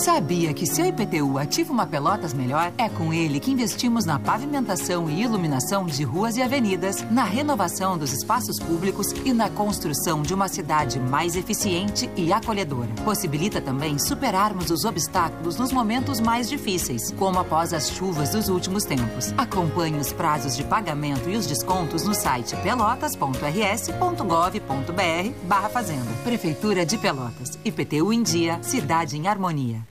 Sabia que seu IPTU ativa uma Pelotas melhor? É com ele que investimos na pavimentação e iluminação de ruas e avenidas, na renovação dos espaços públicos e na construção de uma cidade mais eficiente e acolhedora. Possibilita também superarmos os obstáculos nos momentos mais difíceis, como após as chuvas dos últimos tempos. Acompanhe os prazos de pagamento e os descontos no site pelotas.rs.gov.br barra Fazenda. Prefeitura de Pelotas. IPTU em dia, cidade em harmonia.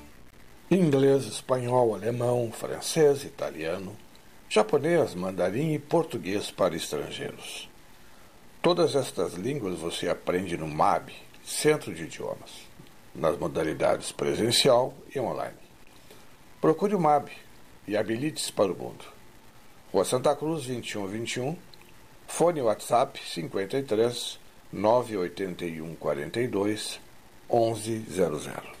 inglês, espanhol, alemão, francês, italiano, japonês, mandarim e português para estrangeiros. Todas estas línguas você aprende no MAB, Centro de Idiomas, nas modalidades presencial e online. Procure o MAB e habilite-se para o mundo. Rua Santa Cruz, 2121. Fone WhatsApp 53 981 42 1100.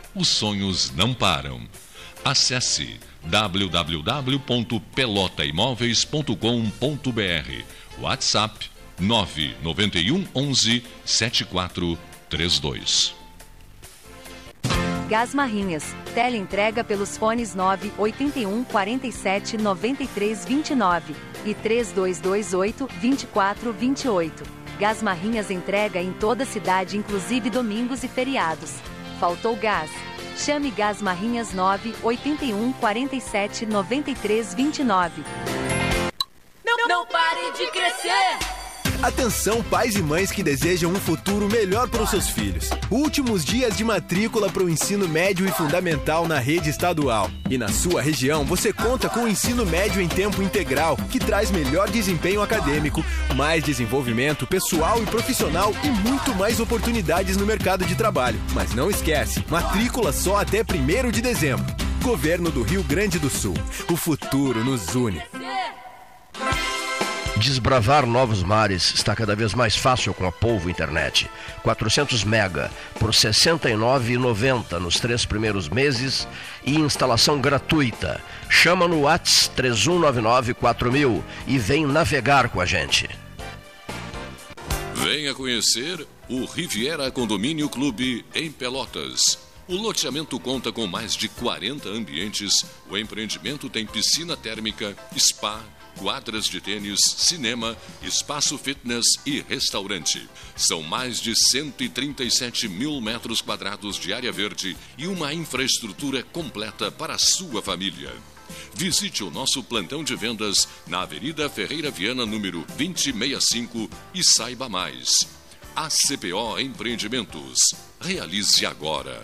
os sonhos não param. Acesse www.pelotaimoveis.com.br WhatsApp 991 11 7432 Gás Marrinhas. Teleentrega pelos fones 9 81 47 93 29 e 3228 24 28. Gás Marrinhas entrega em toda a cidade, inclusive domingos e feriados. Faltou gás? Chame Gás Marrinhas 9 81 47 93 29. Não, não pare de crescer! Atenção, pais e mães que desejam um futuro melhor para os seus filhos. Últimos dias de matrícula para o ensino médio e fundamental na rede estadual. E na sua região, você conta com o ensino médio em tempo integral, que traz melhor desempenho acadêmico, mais desenvolvimento pessoal e profissional e muito mais oportunidades no mercado de trabalho. Mas não esquece, matrícula só até 1 de dezembro. Governo do Rio Grande do Sul. O futuro nos une. Desbravar novos mares está cada vez mais fácil com a Polvo Internet. 400 mega por R$ 69,90 nos três primeiros meses e instalação gratuita. Chama no Whats 31994000 e vem navegar com a gente. Venha conhecer o Riviera Condomínio Clube em Pelotas. O loteamento conta com mais de 40 ambientes. O empreendimento tem piscina térmica, spa, quadras de tênis, cinema, espaço fitness e restaurante. São mais de 137 mil metros quadrados de área verde e uma infraestrutura completa para a sua família. Visite o nosso plantão de vendas na Avenida Ferreira Viana, número 2065 e saiba mais. ACPO Empreendimentos. Realize agora.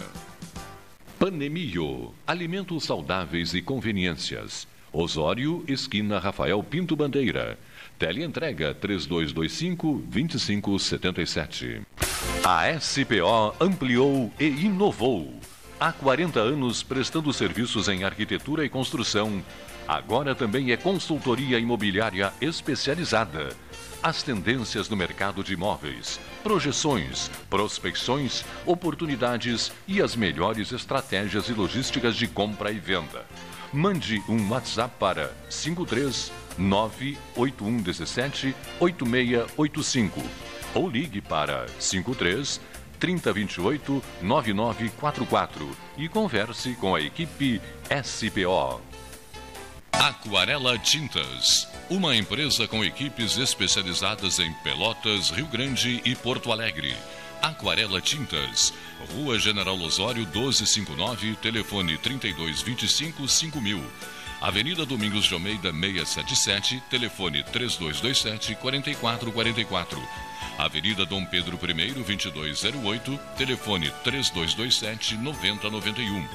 Panemio. Alimentos saudáveis e conveniências. Osório, esquina Rafael Pinto Bandeira. Teleentrega 3225-2577. A SPO ampliou e inovou. Há 40 anos prestando serviços em arquitetura e construção. Agora também é consultoria imobiliária especializada. As tendências no mercado de imóveis, projeções, prospecções, oportunidades e as melhores estratégias e logísticas de compra e venda mande um WhatsApp para 53 98117 8685 ou ligue para 53 3028 9944 e converse com a equipe SPO. Aquarela Tintas, uma empresa com equipes especializadas em Pelotas, Rio Grande e Porto Alegre. Aquarela Tintas, Rua General Osório 1259, telefone 3225 5000. Avenida Domingos de Almeida 677, telefone 3227 4444. Avenida Dom Pedro I 2208, telefone 3227 9091.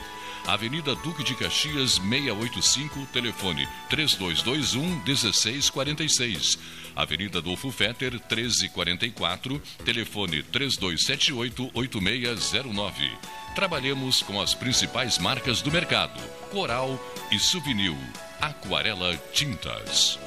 Avenida Duque de Caxias 685, telefone 3221 1646. Avenida Adolfo Fetter 1344, telefone 3278 8609. Trabalhamos com as principais marcas do mercado: Coral e Souvenir, Aquarela Tintas.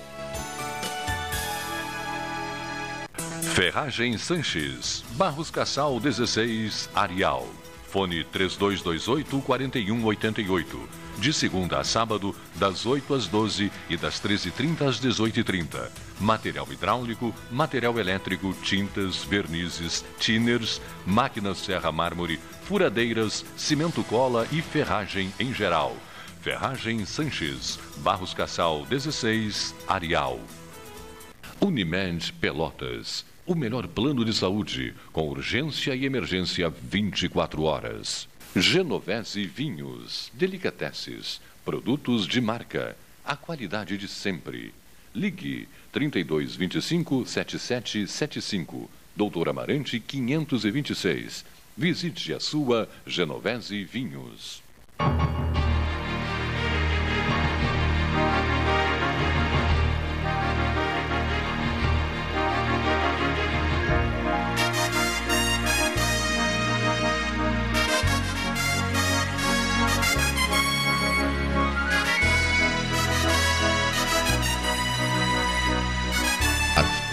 Ferragem Sanches, Barros Cassal 16, Arial. Fone 3228 4188. De segunda a sábado, das 8 às 12 e das 13h30 às 18h30. Material hidráulico, material elétrico, tintas, vernizes, tinners, máquinas serra mármore, furadeiras, cimento cola e ferragem em geral. Ferragem Sanches, Barros Cassal 16, Arial. Unimed Pelotas o melhor plano de saúde, com urgência e emergência 24 horas. Genovese Vinhos, Delicateces, produtos de marca. a qualidade de sempre. Ligue 3225 7775, Doutor Amarante 526. Visite a sua Genovese Vinhos.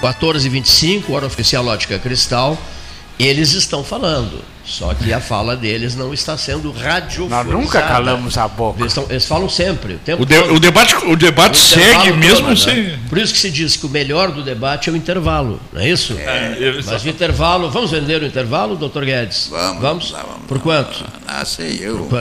Quatorze e 25 hora oficial Lógica Cristal, eles estão falando. Só que a fala deles não está sendo radiofonizada. Nós nunca calamos a boca. Eles, estão- eles falam sempre. O, tempo O, de- todo. o debate, o debate O segue todo, mesmo né? sem. Por isso que se diz que o melhor do debate é o intervalo, não é isso? É, Mas o intervalo, vamos vender o intervalo, doutor Guedes? Vamos, Por quanto? Ah, sei eu.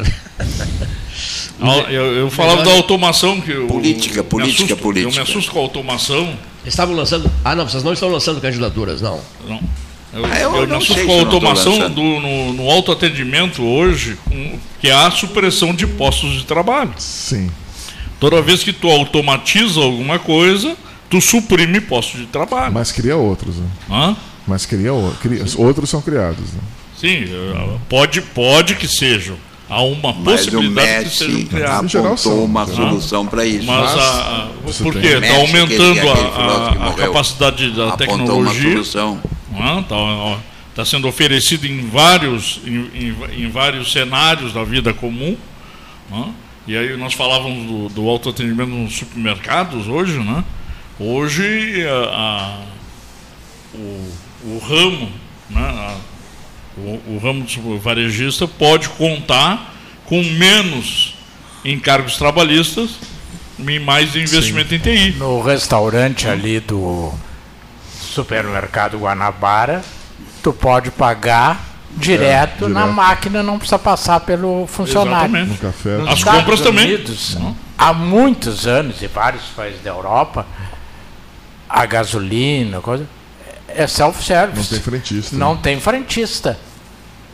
Ah, Eu, eu falava Melhor- da automação. Que eu, Política, política, assusto- política. Eu me assusto com a automação. Estavam lançando. Ah, não, vocês não estão lançando candidaturas, não. Não. Eu, Ah, eu eu não sei com a automação do, no, no autoatendimento hoje, com- que há a supressão de postos de trabalho. Sim. Toda vez que tu automatiza alguma coisa, tu suprime postos de trabalho. Mas cria outros. Né? Hã? Mas cria, cria outros são criados. Né? Sim, eh, pode, pode que sejam. Há uma Mas possibilidade que Messi sejam criados. apontou uma solução para isso. Mas, a, a, Você por tem- quê? Está Messi, aumentando aquele- a, a, capacidade da tecnologia. solução. Está sendo oferecido em vários, em, em- em vários cenários da vida comum. né? E aí nós falávamos do, do autoatendimento nos supermercados hoje, né? Hoje a- a- o, o ramo, né? O, o ramo do varejista pode contar com menos encargos trabalhistas e mais investimento em TI. No restaurante ali do supermercado Guanabara, tu pode pagar direto, É, na direto. máquina, não precisa passar pelo funcionário. Exatamente. No café. Nos As Estados compras também. Unidos, há muitos anos, e vários países da Europa, a gasolina, coisa, é self-service. Não tem frentista. Não tem frentista.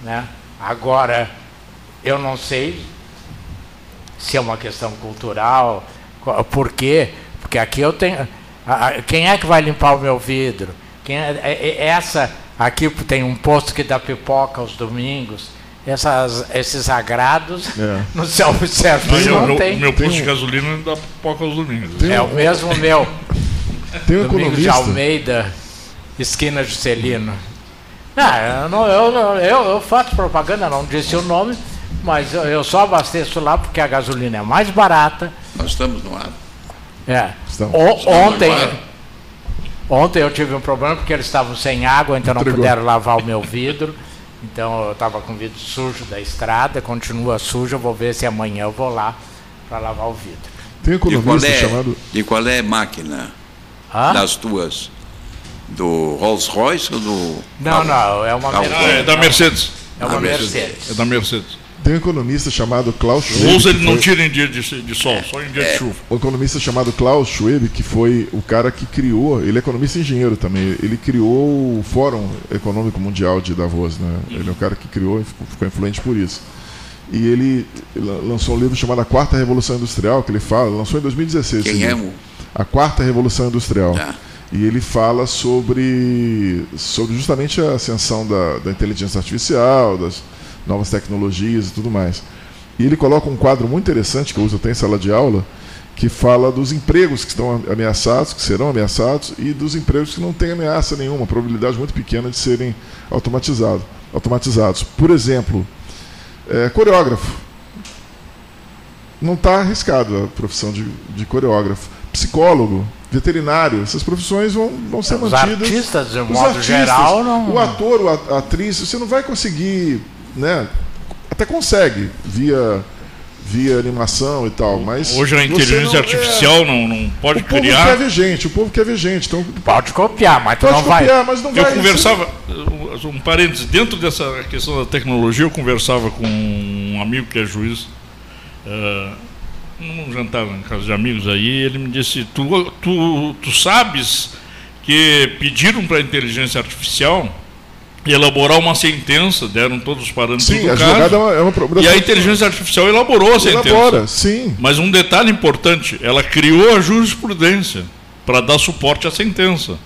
Né? Agora, eu não sei se é uma questão cultural, por quê? Porque aqui eu tenho. Quem é que vai limpar o meu vidro? Quem é, é- é- essa aqui tem um posto que dá pipoca aos domingos. Essas, esses agrados É. no self-service não o meu, tem. meu posto de gasolina dá pouco aos domingos. É o mesmo meu. Tem um Domingos de economista. Almeida, esquina Juscelino. Não, eu, não, eu, eu, eu faço propaganda, não disse o nome, mas eu, eu só abasteço lá porque a gasolina é mais barata. Nós estamos no ar. É. Estamos. O- Estamos ontem, ontem eu tive um problema porque eles estavam sem água, então não puderam lavar o meu vidro. Então eu estava com o vidro sujo da estrada, continua sujo, eu vou ver se amanhã eu vou lá para lavar o vidro. Tem um De qual, economista é, chamado. de qual é máquina Hã? das tuas? Do Rolls Royce ou do. Não, não, é uma Mercedes. É da Mercedes. É uma Ah, Mercedes. É da Mercedes. Tem um economista chamado Klaus Schwab. Os ele que não foi- tira em dia de, de sol, só em dia de chuva. O economista chamado Klaus Schwab, que foi o cara que criou, ele é economista e engenheiro também, ele criou o Fórum Econômico Mundial de Davos, né? Ele é o cara que criou e ficou, influente por isso. E ele la- lançou um livro chamado A Quarta Revolução Industrial, que ele fala, lançou em 2016. Quem é o- A Quarta Revolução Industrial. Tá. E ele fala sobre, sobre justamente a ascensão da, da inteligência artificial, das novas tecnologias e tudo mais. E ele coloca um quadro muito interessante que eu uso até em sala de aula, que fala dos empregos que estão ameaçados, que serão ameaçados, e dos empregos que não têm ameaça nenhuma, probabilidade muito pequena de serem automatizado, automatizados. Por exemplo, é, coreógrafo. Não está arriscado a profissão de, de coreógrafo. Psicólogo, veterinário, essas profissões vão, vão ser Os mantidas. artistas, de Os modo artistas, geral, não- O ator, o a- a atriz, você não vai conseguir, né? Até consegue via via animação e tal, mas Hoje a inteligência não- artificial não, não pode o povo criar. quer ver gente, o povo quer ver gente, então pode copiar, mas pode não vai. copiar, mas não Eu vai. conversava, um parênteses, dentro dessa questão da tecnologia, eu conversava com um amigo que é juiz, eh, num jantar em casa de amigos aí, ele me disse, tu, tu, tu sabes que pediram para a inteligência artificial elaborar uma sentença, deram todos os parâmetros Sim, do a caso. jogada é uma- é uma e a inteligência artificial elaborou a sentença. Elabora, sim. Mas um detalhe importante, ela criou a jurisprudência para dar suporte à sentença.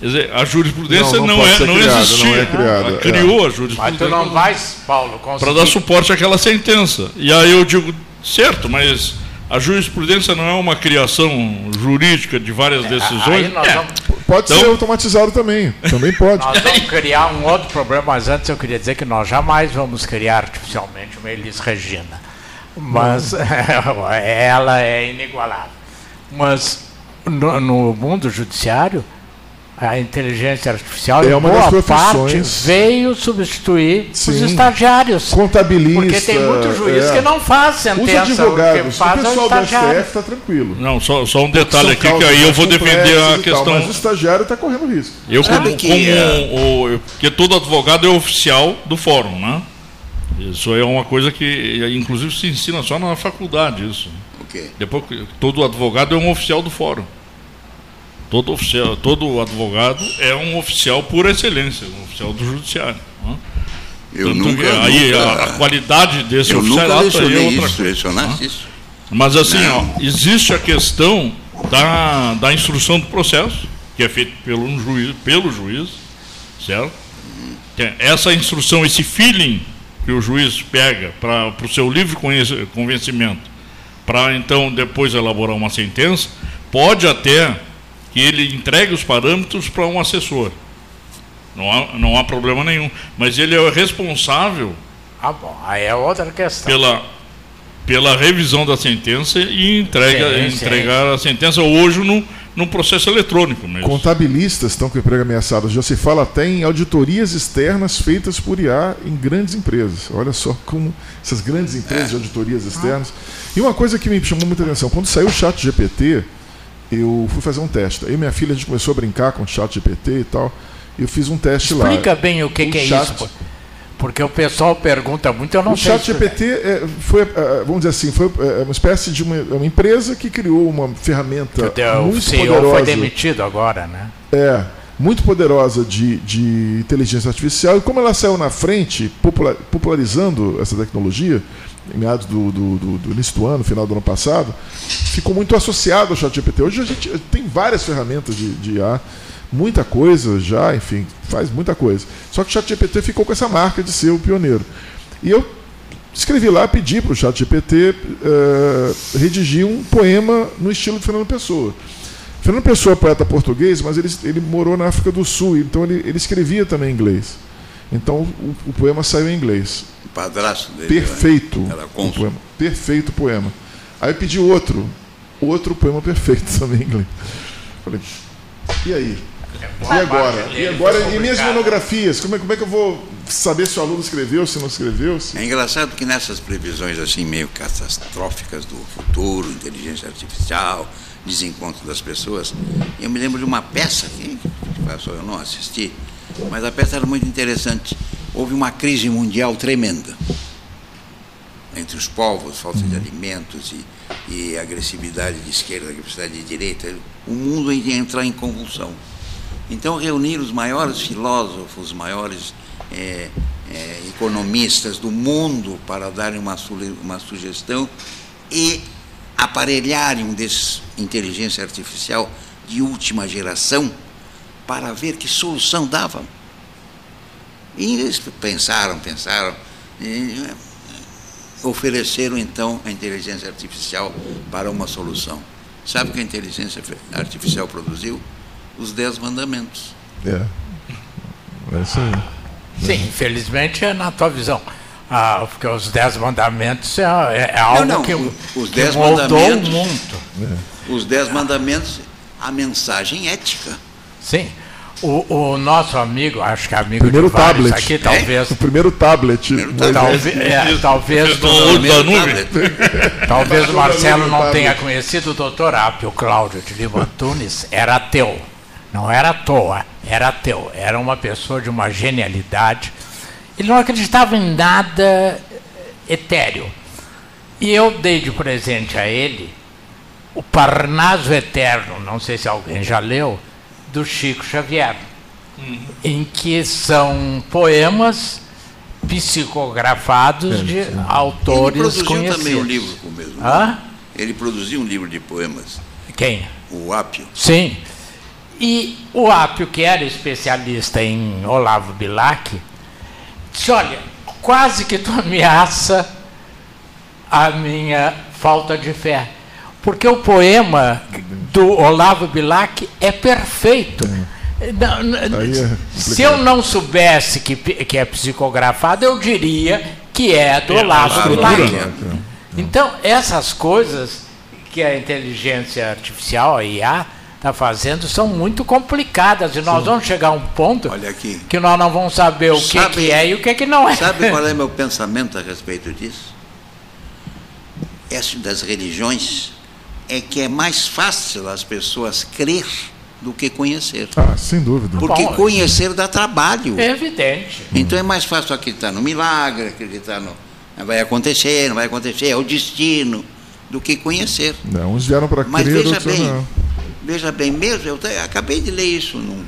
Quer dizer, a jurisprudência Não, não, não é, não criada, existia. não é criada, ela é. criou a Mas jurisprudência tu não vais, Paulo, para conseguir... dar suporte àquela sentença. E aí eu digo, certo, mas a jurisprudência não é uma criação jurídica de várias decisões? aí nós É. vamos- Pode Então- ser automatizado também. Também pode. Nós vamos criar um outro problema, mas antes eu queria dizer que nós jamais vamos criar artificialmente uma Elis Regina. Mas ela é inigualável. Mas no, no mundo judiciário, a inteligência artificial, É uma boa das parte, profissões. veio substituir os Sim. estagiários. Contabilista. Porque tem muito juiz é. que não faz sentença. Os advogados, o o que faz é o pessoal do estagiário. STF está tranquilo. Não, só, só um detalhe aqui, que aí eu vou defender a e tal, questão. mas o estagiário está correndo risco. Eu como, que, como eh, o, porque todo advogado é oficial do fórum, né? Isso é uma coisa que, inclusive, se ensina só na faculdade isso. O quê? Depois, todo advogado é um oficial do fórum. Todo, oficial, todo advogado é um oficial por excelência, um oficial do judiciário. né? Eu Tanto nunca, que aí nunca- a, qualidade desse eu nunca aí é outra isso, coisa. né? isso? Mas assim, ó, existe a questão da, da instrução do processo, que é feita pelo juiz, pelo juiz, certo? Essa instrução, esse feeling que o juiz pega para o seu livre convencimento, para então depois elaborar uma sentença, pode até que ele entregue os parâmetros para um assessor. Não há, não há problema nenhum. Mas ele é o responsável Ah, bom, aí é outra questão. pela, pela revisão da sentença e entrega, Sim, sim. entregar a sentença hoje no, no processo eletrônico mesmo. Contabilistas estão com emprego ameaçado. Já se fala até em auditorias externas feitas por IA em grandes empresas. Olha só como essas grandes empresas de auditorias externas. E uma coisa que me chamou muita atenção: quando saiu o Chat GPT, eu fui fazer um teste. Aí minha filha, a gente começou a brincar com o Chat GPT e tal. Eu fiz um teste lá. Explica bem o que, O que é chat- isso. Porque o pessoal pergunta muito, eu não o sei. Chat GPT é, foi, é, vamos dizer assim, foi é, uma espécie de uma, uma empresa que criou uma ferramenta O muito CEO poderosa. foi demitido agora, né? É, muito poderosa de, de inteligência artificial. E como ela saiu na frente, popula- popularizando essa tecnologia, em meados do, do, do- do início do ano, final do ano passado, ficou muito associado ao ChatGPT. Hoje a gente tem várias ferramentas de, de IA, muita coisa já, enfim, faz muita coisa. Só que o ChatGPT ficou com essa marca de ser o pioneiro. E eu escrevi lá, pedi para o ChatGPT eh, redigir um poema no estilo de Fernando Pessoa. Fernando Pessoa é poeta português, mas ele, ele morou na África do Sul, então ele, ele escrevia também em inglês. Então o, o poema saiu em inglês. O padrasto dele. Perfeito. Era o poema. Perfeito poema. Aí eu pedi outro, outro poema perfeito também em inglês. Falei, e aí? E agora? E agora? E minhas monografias? Como é, como é que eu vou saber se o aluno escreveu, se não escreveu? Se... É engraçado que nessas previsões assim meio catastróficas do futuro, inteligência artificial, desencontro das pessoas, eu me lembro de uma peça que que passou, eu não assisti, mas a peça era muito interessante. Houve uma crise mundial tremenda entre os povos, falta de alimentos e, e agressividade de esquerda, agressividade de direita. O mundo ia entrar em convulsão. Então reunir os maiores filósofos, os maiores eh, eh, economistas do mundo para darem uma, uma sugestão e aparelharem um desses inteligência artificial de última geração para ver que solução dava. E eles pensaram, pensaram, e eh, ofereceram então a inteligência artificial para uma solução. Sabe o que a inteligência artificial produziu? Os Dez Mandamentos. É. É isso aí. Sim, infelizmente é na tua visão. Ah, porque os Dez Mandamentos é, é- é algo não, que, o- os que Dez moldou o mundo. Os Dez Mandamentos, a mensagem ética. Sim. O, o nosso amigo, acho que é amigo Primeiro de vários tablet. aqui, talvez. O primeiro tablet. Talvez, é, talvez, Primeiro talvez o Marcelo não Tablet. tenha conhecido o doutor Apio Cláudio de Lima Antunes, era ateu. Não era à toa, era ateu. Era uma pessoa de uma genialidade. Ele não acreditava em nada etéreo. E eu dei de presente a ele o Parnaso Eterno, não sei se alguém já leu, do Chico Xavier. em que são poemas psicografados de autores Ele produziu conhecidos. também um livro com o mesmo nome. Hã? Ele produziu um livro de poemas. Quem? O Ápio. Sim. E o Apio, que era especialista em Olavo Bilac, disse, olha, quase que tu ameaça a minha falta de fé. Porque o poema do Olavo Bilac é perfeito. Não, não, Aí é se eu não soubesse que, que é psicografado, eu diria que é do É, a Olavo. Bilac. Então, essas coisas que a inteligência artificial, a IA, está fazendo são muito complicadas. E nós vamos chegar a um ponto que nós não vamos saber o que, Sabe- que é e o que, que não é. Sabe qual é meu pensamento a respeito disso? Essa das religiões é que é mais fácil as pessoas crer do que conhecer. Ah, sem dúvida. Porque Bom, conhecer dá trabalho. É evidente. Então é mais fácil acreditar no milagre, acreditar no. Vai acontecer, não vai acontecer, é o destino, do que conhecer. Não, uns vieram para Mas crer, veja outros bem, não. veja bem, mesmo, eu te- acabei de ler isso num,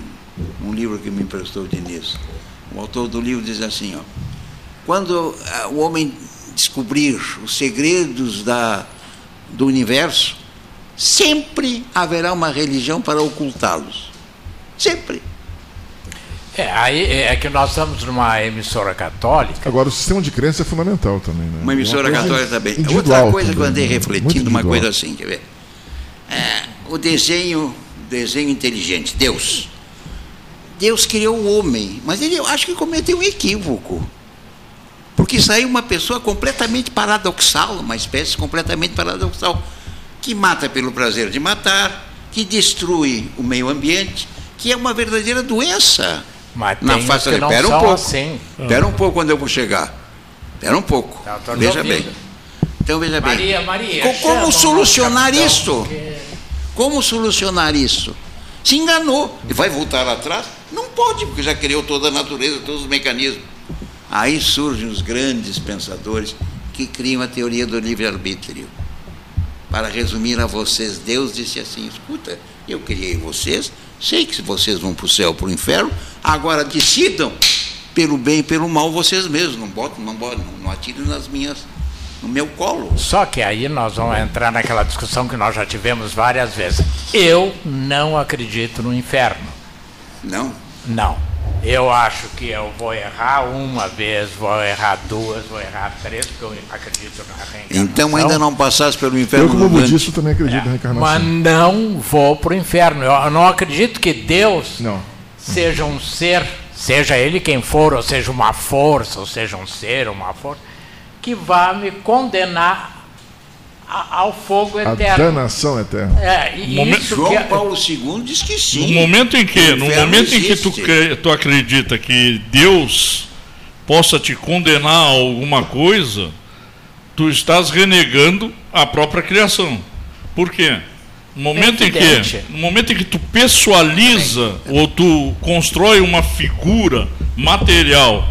num livro que me emprestou o Diniz. O autor do livro diz assim, ó, quando ah, o homem descobrir os segredos da, do universo, sempre haverá uma religião para ocultá-los. Sempre. É, aí é que nós estamos numa emissora católica. Agora, o sistema de crença é fundamental também. Né? Uma emissora coisa católica também. Outra coisa que eu também, andei né? refletindo, uma coisa assim, quer ver? É, o desenho, desenho inteligente, Deus. Deus criou o homem, mas ele eu acho que cometeu um equívoco. Porque saiu uma pessoa completamente paradoxal, uma espécie completamente paradoxal, que mata pelo prazer de matar, que destrui o meio ambiente, que é uma verdadeira doença. Mas na face que não Espera um pouco. assim. Espera um pouco quando eu vou chegar. Espera um pouco. Tá, lhe veja ouvindo. bem. Então veja bem. Maria, Maria, Co- chama como o solucionar nosso isso? capitão, Como solucionar isso? Se enganou e vai voltar atrás? Não pode, porque já criou toda a natureza, todos os mecanismos. Aí surgem os grandes pensadores que criam a teoria do livre-arbítrio. Para resumir a vocês, Deus disse assim: escuta, eu criei vocês, sei que vocês vão para o céu, para o inferno, agora decidam pelo bem e pelo mal vocês mesmos. Não botem, não, botem, não, não atirem nas minhas, no meu colo. Só que aí nós vamos entrar naquela discussão que nós já tivemos várias vezes. Eu não acredito no inferno. Não? Não. Eu acho que eu vou errar uma vez, vou errar duas, vou errar três, porque eu acredito na reencarnação. Então ainda não passasse pelo inferno. Eu, como budista, também acredito na reencarnação. Mas não vou para o inferno. Eu não acredito que Deus Não. seja um ser, seja ele quem for, ou seja uma força, ou seja um ser, uma força, que vá me condenar ao fogo A eterno. danação eterna. É, e Momento- isso João que- Paulo II diz que sim. No momento em que, no momento em que tu, tu acredita que Deus possa te condenar a alguma coisa, tu estás renegando a própria criação. Por quê? No momento em que, no momento em que tu pessoaliza ou tu constrói uma figura material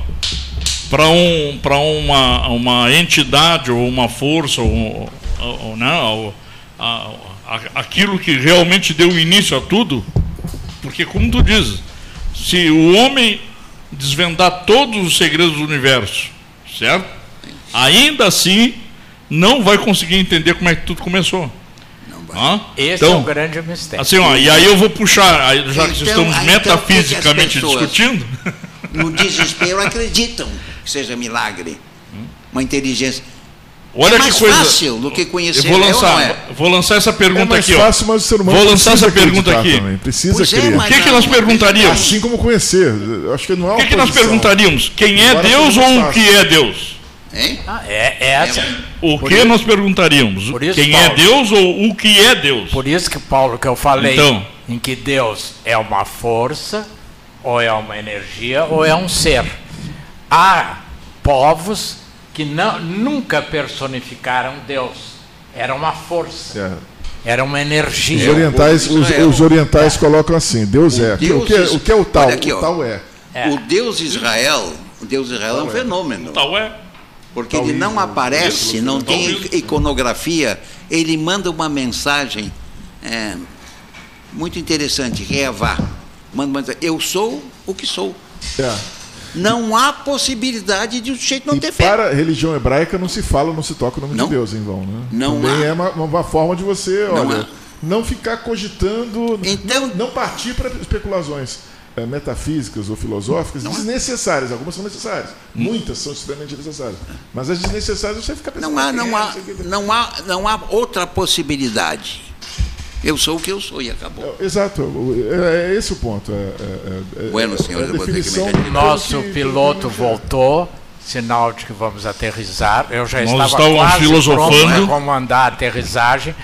para um, para uma, uma entidade ou uma força ou, ou, né, ou- a- a- aquilo que realmente deu início a tudo, porque como tu dizes, se o homem desvendar todos os segredos do universo, certo? Ainda assim não vai conseguir entender como é que tudo começou. Hã? Esse é então, o grande mistério. assim, ó, e aí eu vou puxar, aí já que Então, estamos aí, então, metafisicamente o que que as pessoas- discutindo, No desespero acreditam que seja milagre. Uma inteligência. Olha é mais que coisa. fácil do que Eu conhecer. vou é lançar, é? vou lançar essa pergunta É mais aqui, fácil, ó. mas o ser humano Vou lançar precisa essa pergunta aqui. Também. Precisa Pois é, crer. O que, que mas perguntaríamos? Assim como conhecer. Eu Acho que não é O que, que nós perguntaríamos? Quem é Embora Deus ou o que é Deus? Hein? Ah, é, é essa. O Por que isso- nós perguntaríamos? Isso, Quem é Paulo. Deus ou o que é Deus? Por isso que, Paulo, que eu falei Então. em que Deus é uma força, ou é uma energia, ou é um ser. Há povos que não, nunca personificaram Deus. Era uma força, É. era uma Os energia. orientais, os, Israel. os orientais colocam assim: Deus é. Deus o, que é o que é o tal? Aqui, o tal é. É. O Deus Israel, o Deus Israel é um fenômeno. Tal é. Porque ele não aparece, não tem iconografia, ele manda uma mensagem é, muito interessante, Reavá. Manda, manda, eu sou o que sou. É. Não há possibilidade de o sujeito não e ter fé. para a religião hebraica não se fala, não se toca o nome Não. de Deus em vão, né? Não Também há. é uma, uma forma de você, Não olha, há. não ficar cogitando, não, não partir para especulações eh, metafísicas ou filosóficas desnecessárias. Algumas são necessárias, muitas são extremamente necessárias. Mas as desnecessárias você fica pensando. Não há, "Quem não é, há, sei o quê". não há, não há outra possibilidade. Eu sou o que eu sou e acabou. Exato, é, é esse o ponto. É, é, é, Bueno, é senhores, a eu vou ter que me definição Nosso piloto voltou, sinal de que vamos aterrissar. Eu já Nós estava quase filosofando. pronto a comandar a aterrissagem,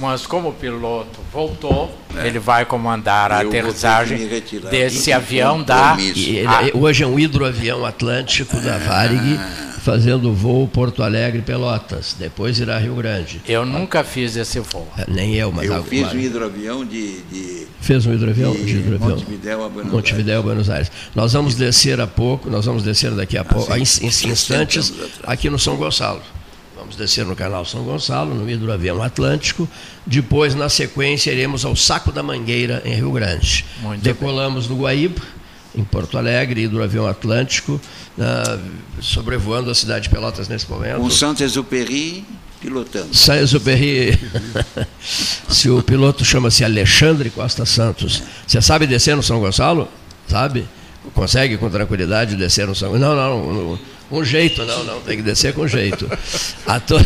mas como o piloto voltou, ele vai comandar a É. Eu aterrissagem desse avião da... Ele- Ah, hoje é um hidroavião atlântico da Varig fazendo voo Porto Alegre Pelotas. Depois irá Rio Grande. eu nunca fiz esse voo. É, Nem eu, mas Eu agora- fiz um hidroavião de, de Fez um hidroavião? de De hidroavião. Montevidéu a Buenos Montevidéu, Buenos Aires. Nós vamos descer a pouco, nós vamos descer daqui a pouco, em, em instantes, aqui no São Gonçalo. Vamos descer no canal São Gonçalo, no hidroavião Atlântico. Depois, na sequência, iremos ao Saco da Mangueira, em Rio Grande. Muito Decolamos no Guaíba, em Porto Alegre, hidroavião Atlântico, ah, sobrevoando a cidade de Pelotas nesse momento. com Saint-Exupéry pilotando. Saint-Exupéry. Se o piloto chama-se Alexandre Costa Santos, você sabe descer no São Gonçalo? Sabe? Consegue com tranquilidade descer no São Gonçalo? Não, não, não. Um jeito, não, não, tem que descer com jeito. A, to...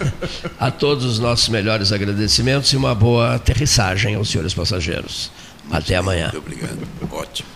a todos os nossos melhores agradecimentos e uma boa aterrissagem aos senhores passageiros. Até amanhã. Muito obrigado. Ótimo.